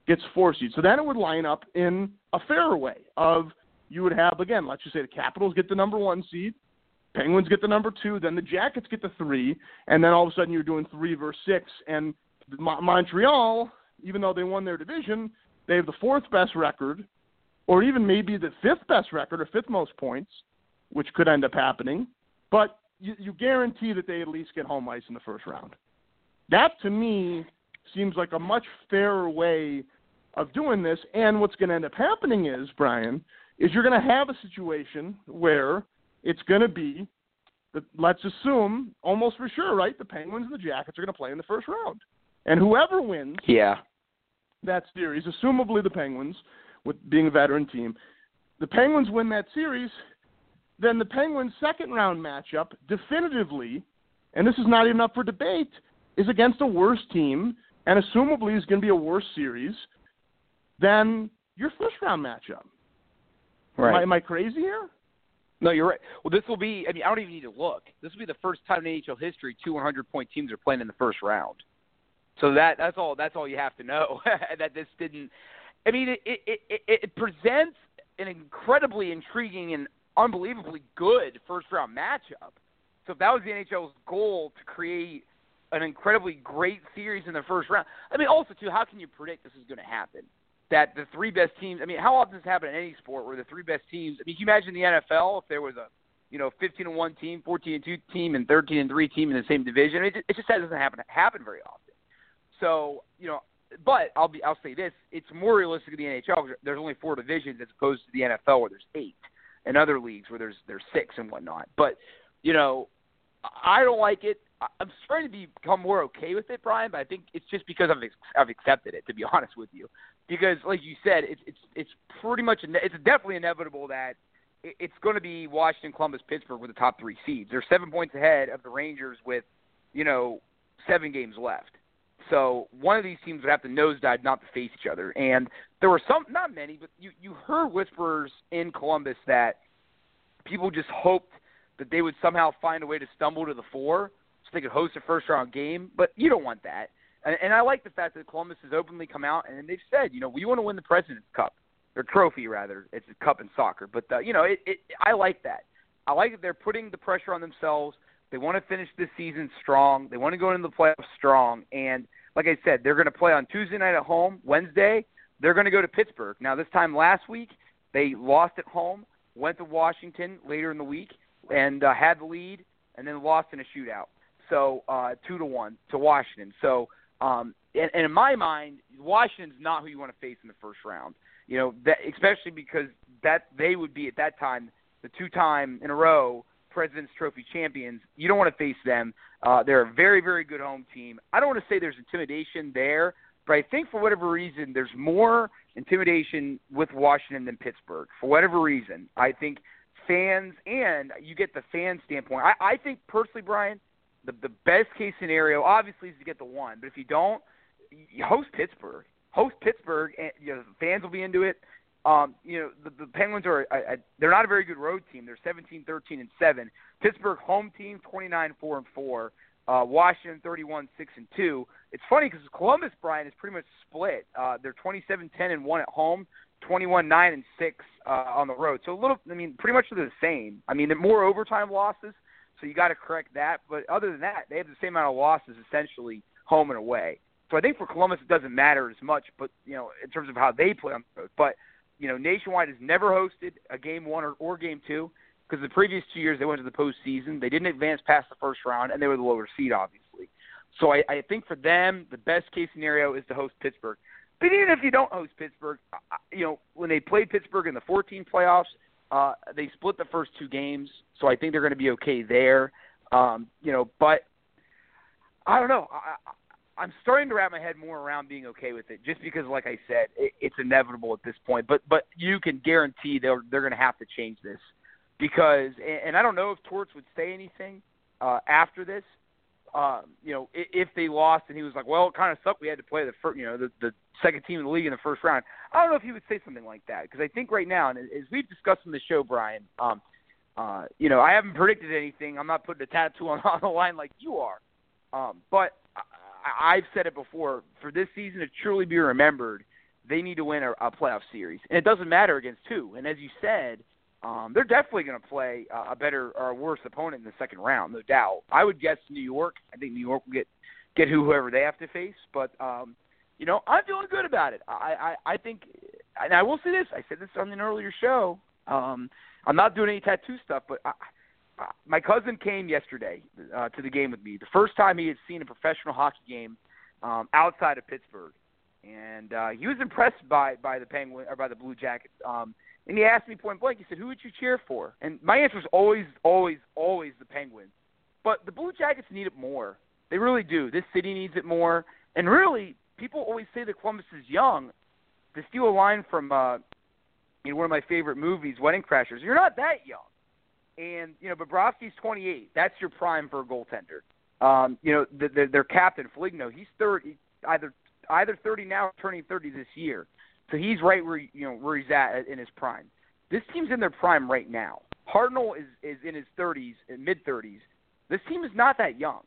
[SPEAKER 3] gets four seed. So then it would line up in a fairer way of you would have again, let's just say the Capitals get the number one seed, Penguins get the number two, then the Jackets get the three, and then all of a sudden you're doing three versus six, and Montreal, even though they won their division, they have the fourth best record, or even maybe the fifth best record or fifth most points, which could end up happening. But you, you guarantee that they at least get home ice in the first round. That to me seems like a much fairer way of doing this. And what's going to end up happening is, Brian, is you're going to have a situation where it's going to be, the, let's assume, almost for sure, right? The Penguins and the Jackets are going to play in the first round. And whoever wins
[SPEAKER 2] yeah.
[SPEAKER 3] that series, assumably the Penguins, with being a veteran team, the Penguins win that series, then the Penguins' second round matchup definitively, and this is not even up for debate, is against a worse team, and assumably is going to be a worse series than your first round matchup.
[SPEAKER 2] Right.
[SPEAKER 3] Am I, am I crazy here?
[SPEAKER 2] No, you're right. Well, this will be. I mean, I don't even need to look. This will be the first time in NHL history two 100 point teams are playing in the first round. So that that's all that's all you have to know that this didn't. I mean, it it, it it presents an incredibly intriguing and unbelievably good first round matchup. So if that was the NHL's goal to create an incredibly great series in the first round, I mean, also too, how can you predict this is going to happen? That the three best teams. I mean, how often does this happen in any sport where the three best teams? I mean, can you imagine the NFL if there was a you know, 15 and one team, 14 and two team, and 13 and three team in the same division. I mean, it, it just doesn't happen happen very often. So you know, but I'll be I'll say this: it's more realistic in the NHL. Because there's only four divisions as opposed to the NFL where there's eight, and other leagues where there's there's six and whatnot. But you know, I don't like it. I'm starting to become more okay with it, Brian. But I think it's just because I've I've accepted it, to be honest with you. Because, like you said, it's it's it's pretty much it's definitely inevitable that it's going to be Washington, Columbus, Pittsburgh with the top three seeds. They're seven points ahead of the Rangers with, you know, seven games left. So one of these teams would have to nosedive not to face each other. And there were some, not many, but you you heard whispers in Columbus that people just hoped that they would somehow find a way to stumble to the four so they could host a first round game. But you don't want that. And, and I like the fact that Columbus has openly come out and they've said, you know, we want to win the President's Cup or trophy rather. It's a cup in soccer, but uh, you know, it, it. I like that. I like that they're putting the pressure on themselves. They want to finish this season strong. They want to go into the playoffs strong, and like I said, they're going to play on Tuesday night at home. Wednesday, they're going to go to Pittsburgh. Now, this time last week, they lost at home, went to Washington later in the week, and uh, had the lead, and then lost in a shootout. So uh, two to one to Washington. So, um, and, and in my mind, Washington's not who you want to face in the first round. You know, that, especially because that they would be at that time the two-time in a row President's Trophy champions. You don't want to face them. Uh, they're a very, very good home team. I don't want to say there's intimidation there, but I think for whatever reason, there's more intimidation with Washington than Pittsburgh. For whatever reason, I think fans and you get the fan standpoint. I, I think personally, Brian, the the best case scenario obviously is to get the one, but if you don't, you host Pittsburgh. Host Pittsburgh, and you know, fans will be into it. Um, you know, the, the Penguins are a, a, they're not a very good road team. They're 17, 13, and 7. Pittsburgh home team 29, 4 and 4. Uh, Washington 31, 6 and 2. It's funny because Columbus, Brian, is pretty much split. Uh, they're 27, 10 and 1 at home, 21, 9 and 6 uh, on the road. So a little, I mean, pretty much the same. I mean, they're more overtime losses, so you got to correct that. But other than that, they have the same amount of losses essentially home and away. So I think for Columbus it doesn't matter as much, but you know, in terms of how they play on the road. But you know, Nationwide has never hosted a game one or, or game two. because the previous two years they went to the postseason. They didn't advance past the first round, and they were the lower seed, obviously. So I, I think for them, the best case scenario is to host Pittsburgh. But even if you don't host Pittsburgh, you know when they played Pittsburgh in the 14 playoffs, uh, they split the first two games, so I think they're going to be okay there. Um, you know, but I don't know. I, I'm starting to wrap my head more around being okay with it, just because, like I said, it, it's inevitable at this point. But but you can guarantee they're they're going to have to change this because, and I don't know if Torts would say anything uh, after this. Um, you know, if they lost and he was like, "Well, it kind of sucked. We had to play the first, you know, the, the second team in the league in the first round." I don't know if he would say something like that because I think right now, and as we've discussed in the show, Brian, um, uh, you know, I haven't predicted anything. I'm not putting a tattoo on, on the line like you are, um, but I've said it before. For this season to truly be remembered, they need to win a, a playoff series, and it doesn't matter against who. And as you said, um, they're definitely going to play a better or a worse opponent in the second round, no doubt. I would guess New York. I think New York will get get whoever they have to face, but um, you know I'm feeling good about it. I I, I think, and I will say this. I said this on an earlier show. Um, I'm not doing any tattoo stuff, but I, my cousin came yesterday uh, to the game with me. The first time he had seen a professional hockey game um, outside of Pittsburgh, and uh, he was impressed by by the Penguin or by the Blue Jackets. Um, and he asked me point blank, he said, Who would you cheer for? And my answer was always, always, always the Penguins. But the Blue Jackets need it more. They really do. This city needs it more. And really, people always say that Columbus is young. To steal a line from uh, in one of my favorite movies, Wedding Crashers, you're not that young. And, you know, Bobrovsky's 28. That's your prime for a goaltender. Um, you know, the, the, their captain, Foligno, he's 30, either either 30 now turning 30 this year. So he's right where you know where he's at in his prime. This team's in their prime right now. Hartnell is is in his 30s, mid 30s. This team is not that young.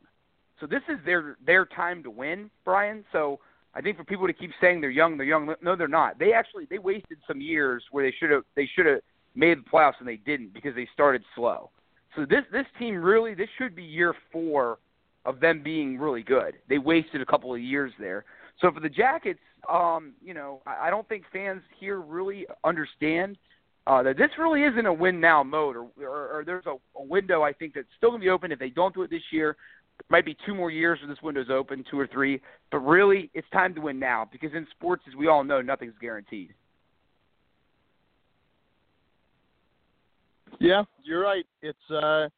[SPEAKER 2] So this is their their time to win, Brian. So I think for people to keep saying they're young, they're young. No, they're not. They actually they wasted some years where they should have they should have made the playoffs and they didn't because they started slow. So this this team really this should be year four of them being really good. They wasted a couple of years there. So for the Jackets, um, you know, I, I don't think fans here really understand uh, that this really isn't a win now mode, or, or, or there's a, a window I think that's still going to be open if they don't do it this year. There might be two more years where this window's open, two or three, but really it's time to win now because in sports, as we all know, nothing's guaranteed.
[SPEAKER 3] Yeah, you're right. It's uh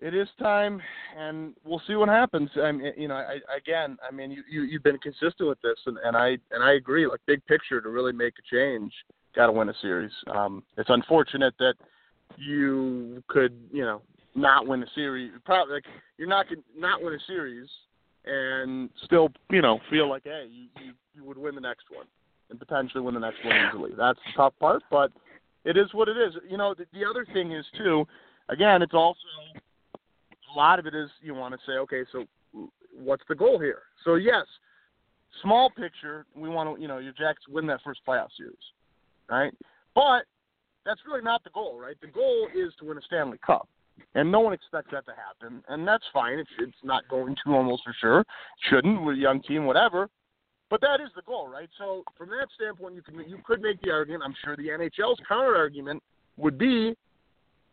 [SPEAKER 3] it is time, and we'll see what happens. I mean, you know, I, again, I mean, you, you you've been consistent with this, and, and I and I agree. Like big picture, to really make a change, got to win a series. Um, it's unfortunate that you could, you know, not win a series. Probably like you're not not win a series, and still, you know, feel like hey, you, you you would win the next one, and potentially win the next one easily. That's the tough part, but it is what it is. You know, the, the other thing is too. Again, it's also a lot of it is you want to say, okay, so what's the goal here? So yes, small picture, we want to, you know, your Jacks win that first playoff series, right? But that's really not the goal, right? The goal is to win a Stanley Cup, and no one expects that to happen, and that's fine. It's it's not going to almost for sure. Shouldn't with a young team, whatever. But that is the goal, right? So from that standpoint, you can you could make the argument. I'm sure the NHL's counter argument would be,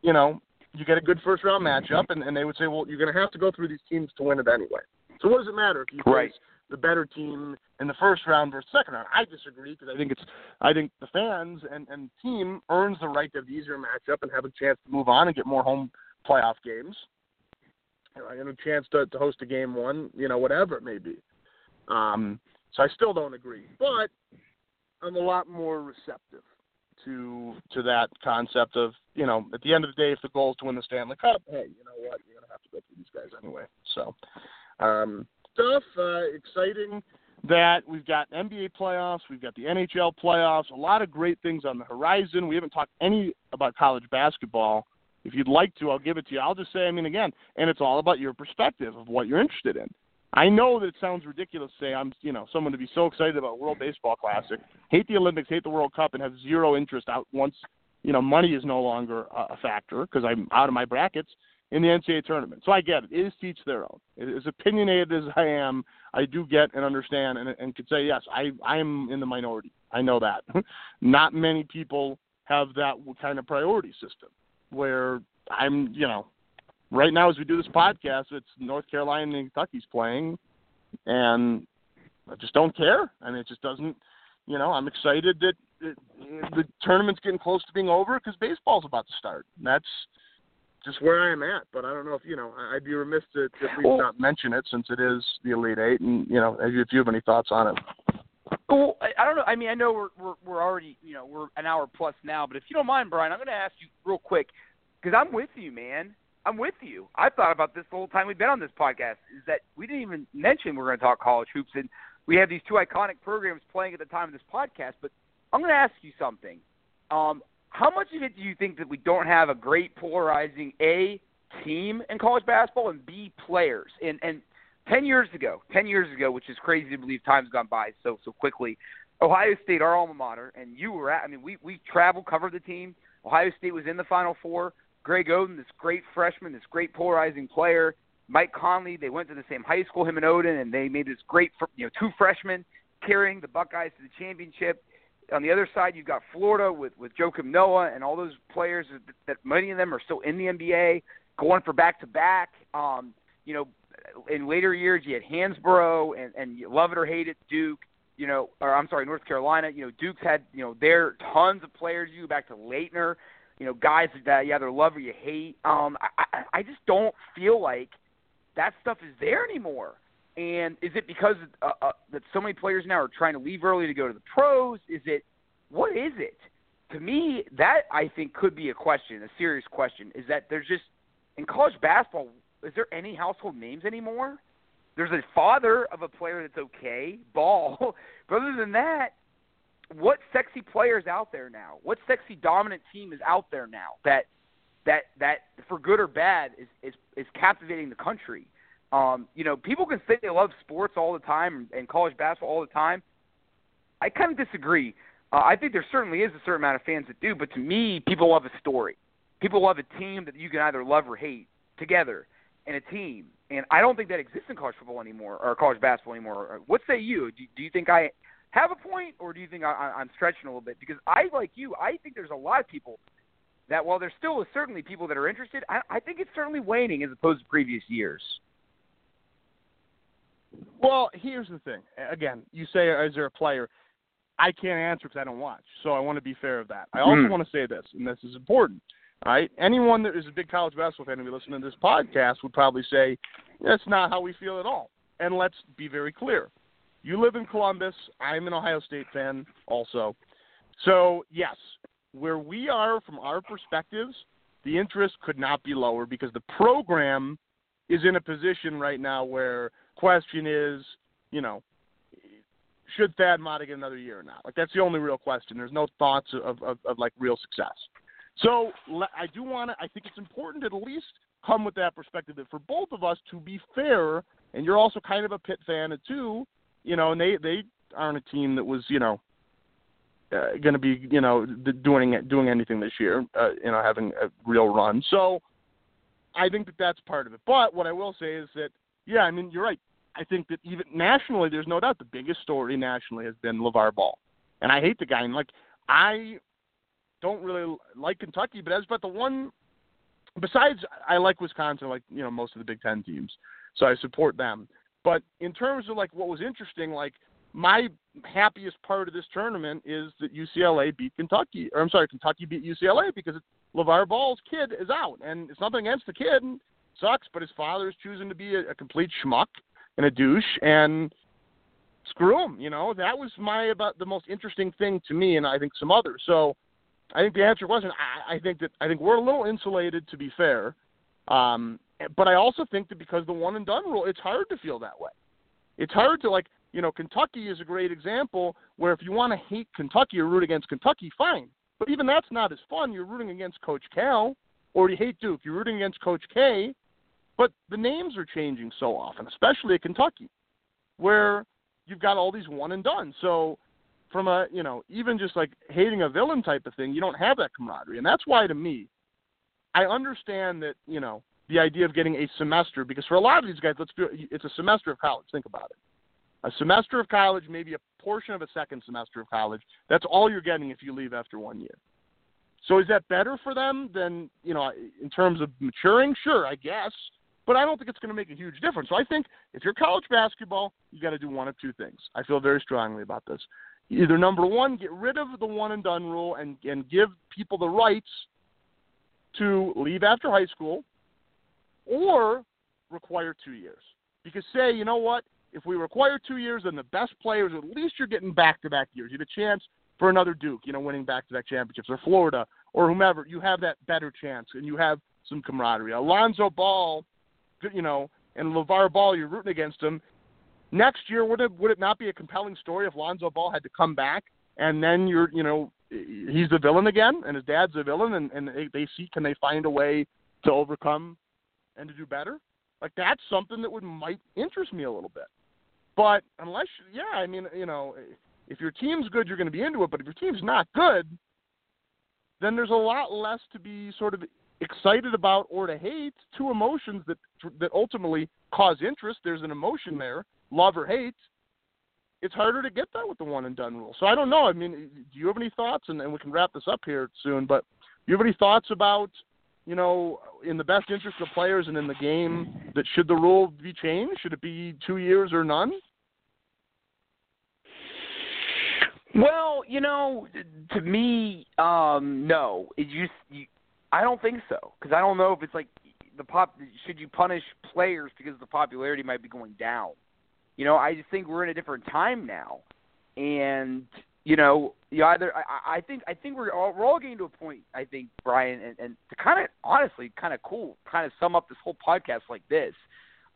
[SPEAKER 3] you know, you get a good first round matchup, and, and they would say, well, you're going to have to go through these teams to win it anyway. So what does it matter if you
[SPEAKER 2] right.
[SPEAKER 3] face the better team in the first round versus second round? I disagree because I think it's I think the fans and and team earns the right to have the easier matchup and have a chance to move on and get more home playoff games, and a chance to to host a game one, you know, whatever it may be. Um, so I still don't agree, but I'm a lot more receptive to to that concept of you know at the end of the day if the goal is to win the Stanley Cup, hey, you know what, you're gonna have to go through these guys anyway. So um, stuff uh, exciting that we've got NBA playoffs, we've got the NHL playoffs, a lot of great things on the horizon. We haven't talked any about college basketball. If you'd like to, I'll give it to you. I'll just say, I mean, again, and it's all about your perspective of what you're interested in. I know that it sounds ridiculous to say I'm, you know, someone to be so excited about World Baseball Classic, hate the Olympics, hate the World Cup, and have zero interest out once, you know, money is no longer a factor because I'm out of my brackets in the NCAA tournament. So I get it. It is teach their own. As opinionated as I am, I do get and understand and, and could say yes, I I am in the minority. I know that. Not many people have that kind of priority system. where I'm, you know, right now as we do this podcast, it's North Carolina and Kentucky's playing, and I just don't care. I mean, it just doesn't. You know, I'm excited that it, the tournament's getting close to being over because baseball's about to start. And that's just where I am at. But I don't know if you know. I'd be remiss to, to at least well, not mention it since it is the Elite Eight, and you know, if you have any thoughts on it.
[SPEAKER 2] Well, I, I don't know. I mean, I know we're, we're we're already you know we're an hour plus now, but if you don't mind, Brian, I'm going to ask you real quick because I'm with you, man. I'm with you. I've thought about this the whole time we've been on this podcast. Is that we didn't even mention we're going to talk college hoops, and we have these two iconic programs playing at the time of this podcast. But I'm going to ask you something. Um, how much of it do you think that we don't have a great polarizing A team in college basketball and B players? And and ten years ago, ten years ago, which is crazy to believe time's gone by so so quickly. Ohio State, our alma mater, and you were at. I mean, we we traveled, covered the team. Ohio State was in the Final Four. Greg Oden, this great freshman, this great polarizing player. Mike Conley, they went to the same high school, him and Oden, and they made this great, you know, two freshmen carrying the Buckeyes to the championship. On the other side, you've got Florida with with Joakim Noah and all those players that, that many of them are still in the NBA, going for back to back. Um, you know, in later years, you had Hansbrough and and you love it or hate it, Duke. You know, or I'm sorry, North Carolina. You know, Duke's had you know their tons of players. You go back to Laettner you know, guys that you either love or you hate. Um, I, I just don't feel like that stuff is there anymore. And is it because uh, uh, that so many players now are trying to leave early to go to the pros? Is it what is it? To me, that I think could be a question, a serious question. Is that there's just in college basketball, is there any household names anymore? There's a father of a player that's okay, ball, but other than that, what sexy players out there now? What sexy dominant team is out there now that that that for good or bad is is is captivating the country? Um, you know, people can say they love sports all the time and college basketball all the time. I kind of disagree. Uh, I think there certainly is a certain amount of fans that do, but to me, people love a story. People love a team that you can either love or hate together in a team. And I don't think that exists in college football anymore or college basketball anymore. What say you? Do, do you think I have a point, or do you think I, I'm stretching a little bit? Because I, like you, I think there's a lot of people that while there's still certainly people that are interested, I, I think it's certainly waning as opposed to previous years.
[SPEAKER 3] Well, here's the thing. Again, you say, is there a player? I can't answer because I don't watch, so I want to be fair of that. I also mm. want to say this, and this is important. Right? Anyone that is a big college basketball fan and be listening to this podcast would probably say that's not how we feel at all. And let's be very clear. You live in Columbus. I'm an Ohio State fan also. So, yes, where we are from our perspectives, the interest could not be lower because the program is in a position right now where question is, you know, should Thad Matta get another year or not? Like that's the only real question. There's no thoughts of, of, of like real success. So I do want to. I think it's important to at least come with that perspective that for both of us to be fair, and you're also kind of a Pitt fan too you know, and they they aren't a team that was you know uh, going to be you know doing doing anything this year, uh, you know, having a real run. So I think that that's part of it. But what I will say is that yeah, I mean you're right. I think that even nationally, there's no doubt the biggest story nationally has been LeVar Ball, and I hate the guy. And like I don't really like Kentucky, but that's about the one. Besides, I like Wisconsin, like you know most of the Big Ten teams, so I support them. But in terms of like what was interesting, like my happiest part of this tournament is that UCLA beat Kentucky. Or I'm sorry, Kentucky beat UCLA because LeVar Ball's kid is out, and it's nothing against the kid. And sucks, but his father is choosing to be a, a complete schmuck and a douche, and screw him. You know, that was my about the most interesting thing to me, and I think some others. So, I think the answer wasn't. I, I think that I think we're a little insulated, to be fair. Um, but I also think that because the one and done rule, it's hard to feel that way. It's hard to like, you know, Kentucky is a great example where if you want to hate Kentucky or root against Kentucky, fine. But even that's not as fun. You're rooting against Coach Cal, or you hate Duke. You're rooting against Coach K. But the names are changing so often, especially at Kentucky, where you've got all these one and done. So from a you know even just like hating a villain type of thing, you don't have that camaraderie, and that's why to me, I understand that you know the idea of getting a semester because for a lot of these guys, let's be, it's a semester of college. Think about it. A semester of college, maybe a portion of a second semester of college. That's all you're getting if you leave after one year. So is that better for them than you know in terms of maturing? Sure, I guess, but I don't think it's going to make a huge difference. So I think if you're college basketball, you got to do one of two things. I feel very strongly about this. Either number one, get rid of the one and done rule and and give people the rights to leave after high school, or require two years. Because say, you know what, if we require two years, then the best players, at least you're getting back to back years. You have a chance for another Duke, you know, winning back to back championships, or Florida, or whomever. You have that better chance, and you have some camaraderie. Alonzo Ball, you know, and LeVar Ball, you're rooting against him. Next year, would it would it not be a compelling story if Lonzo Ball had to come back and then you're, you know, he's the villain again, and his dad's the villain, and, and they, they see can they find a way to overcome and to do better? Like that's something that would might interest me a little bit. But unless, yeah, I mean, you know, if your team's good, you're going to be into it. But if your team's not good, then there's a lot less to be sort of excited about or to hate. Two emotions that that ultimately cause interest. There's an emotion there, love or hate. It's harder to get that with the one and done rule. So I don't know. I mean, do you have any thoughts? And, and we can wrap this up here soon. But do you have any thoughts about you know, in the best interest of players and in the game, that should the rule be changed? Should it be two years or none?
[SPEAKER 2] Well, you know, to me, um, no. It just, you, I don't think so because I don't know if it's like the pop. Should you punish players because the popularity might be going down? You know, I just think we're in a different time now, and you know, you either I, I think I think we're all we're all getting to a point. I think Brian and, and to kind of honestly kind of cool, kind of sum up this whole podcast like this,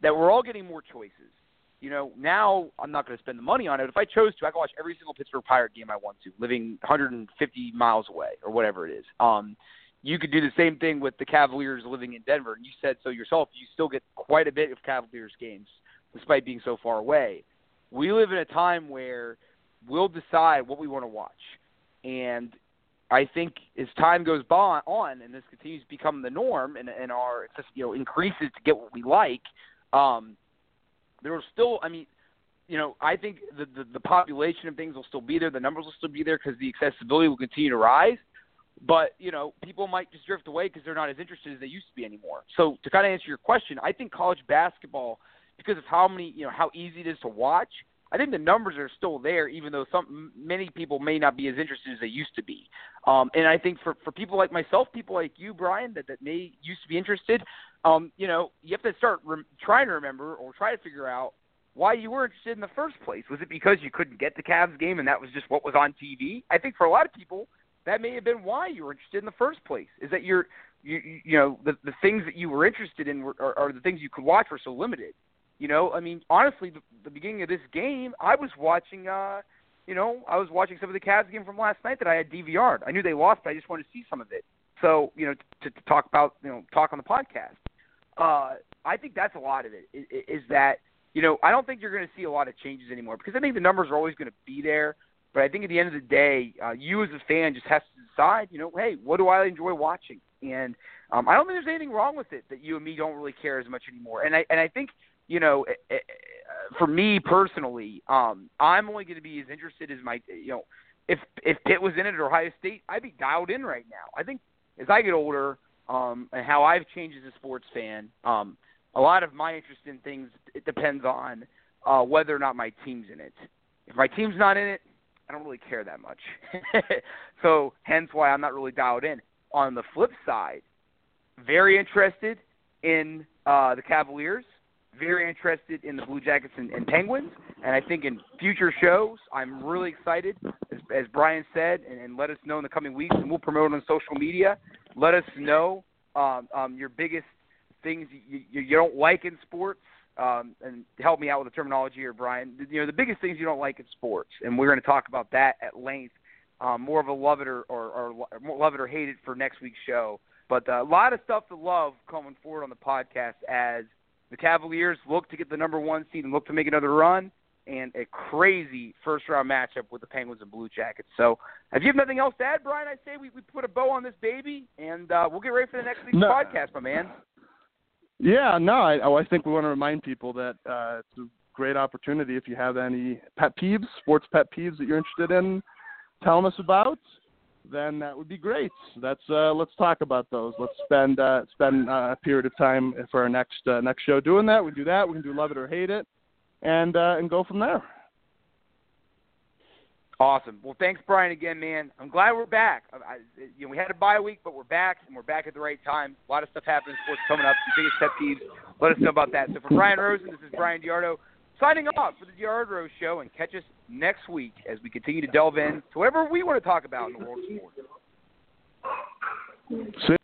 [SPEAKER 2] that we're all getting more choices. You know, now I'm not going to spend the money on it. If I chose to, I could watch every single Pittsburgh Pirate game I want to, living 150 miles away or whatever it is. Um, you could do the same thing with the Cavaliers living in Denver, and you said so yourself. You still get quite a bit of Cavaliers games despite being so far away. We live in a time where we'll decide what we want to watch. And I think as time goes on and this continues to become the norm and, and our you know increases to get what we like, um, there will still I mean, you know, I think the, the the population of things will still be there, the numbers will still be there because the accessibility will continue to rise. But you know, people might just drift away because they're not as interested as they used to be anymore. So to kind of answer your question, I think college basketball, because of how many you know how easy it is to watch, I think the numbers are still there, even though some many people may not be as interested as they used to be. Um, and I think for for people like myself, people like you, Brian, that that may used to be interested, um, you know, you have to start re- trying to remember or try to figure out why you were interested in the first place. Was it because you couldn't get the Cavs game and that was just what was on TV? I think for a lot of people, that may have been why you were interested in the first place. Is that you're you you know the the things that you were interested in were, are, are the things you could watch were so limited. You know, I mean, honestly, the, the beginning of this game, I was watching. uh You know, I was watching some of the Cavs game from last night that I had DVR'd. I knew they lost, but I just wanted to see some of it. So, you know, to, to talk about, you know, talk on the podcast. Uh, I think that's a lot of it. Is, is that you know, I don't think you're going to see a lot of changes anymore because I think the numbers are always going to be there. But I think at the end of the day, uh, you as a fan just have to decide, you know, hey, what do I enjoy watching? And um, I don't think there's anything wrong with it that you and me don't really care as much anymore. And I and I think you know, eh, eh, eh, for me personally, um, I'm only going to be as interested as my, you know, if if Pitt was in it or Ohio State, I'd be dialed in right now. I think as I get older, um, and how I've changed as a sports fan, um, a lot of my interest in things it depends on uh, whether or not my team's in it. If my team's not in it, I don't really care that much. so hence why I'm not really dialed in. On the flip side, very interested in uh, the Cavaliers very interested in the Blue Jackets and, and Penguins, and I think in future shows, I'm really excited. As, as Brian said, and, and let us know in the coming weeks, and we'll promote it on social media. Let us know um, um, your biggest things you, you, don't like in sports, um, and help me out with the terminology here, Brian. You know, the biggest things you don't like in sports, and we're going to talk about that at length. Um, more of a love it or, or, or love it or hate it for next week's show. But uh, a lot of stuff to love coming forward on the podcast as – the Cavaliers look to get the number one seed and look to make another run, and a crazy first round matchup with the Penguins and Blue Jackets. So, if you have nothing else to add, Brian, I say we, we put a bow on this baby, and uh, we'll get ready for the next week's no. podcast, my man.
[SPEAKER 3] Yeah, no, I, oh, I think we want to remind people that uh, it's a great opportunity if you have any pet peeves, sports pet peeves that you're interested in telling us about. Then that would be great. Let's uh, let's talk about those. Let's spend uh, spend uh, a period of time for our next uh, next show doing that. We do that. We can do love it or hate it, and uh, and go from there.
[SPEAKER 2] Awesome. Well, thanks, Brian, again, man. I'm glad we're back. I, you know, we had a bye week, but we're back, and we're back at the right time. A lot of stuff happening in sports coming up. Biggest pet peeves. Let us know about that. So for Brian Rosen, this is Brian DeArdo signing off for the DeArd-Ro Show, and catch us next week as we continue to delve in to whatever we want to talk about in the world of sports.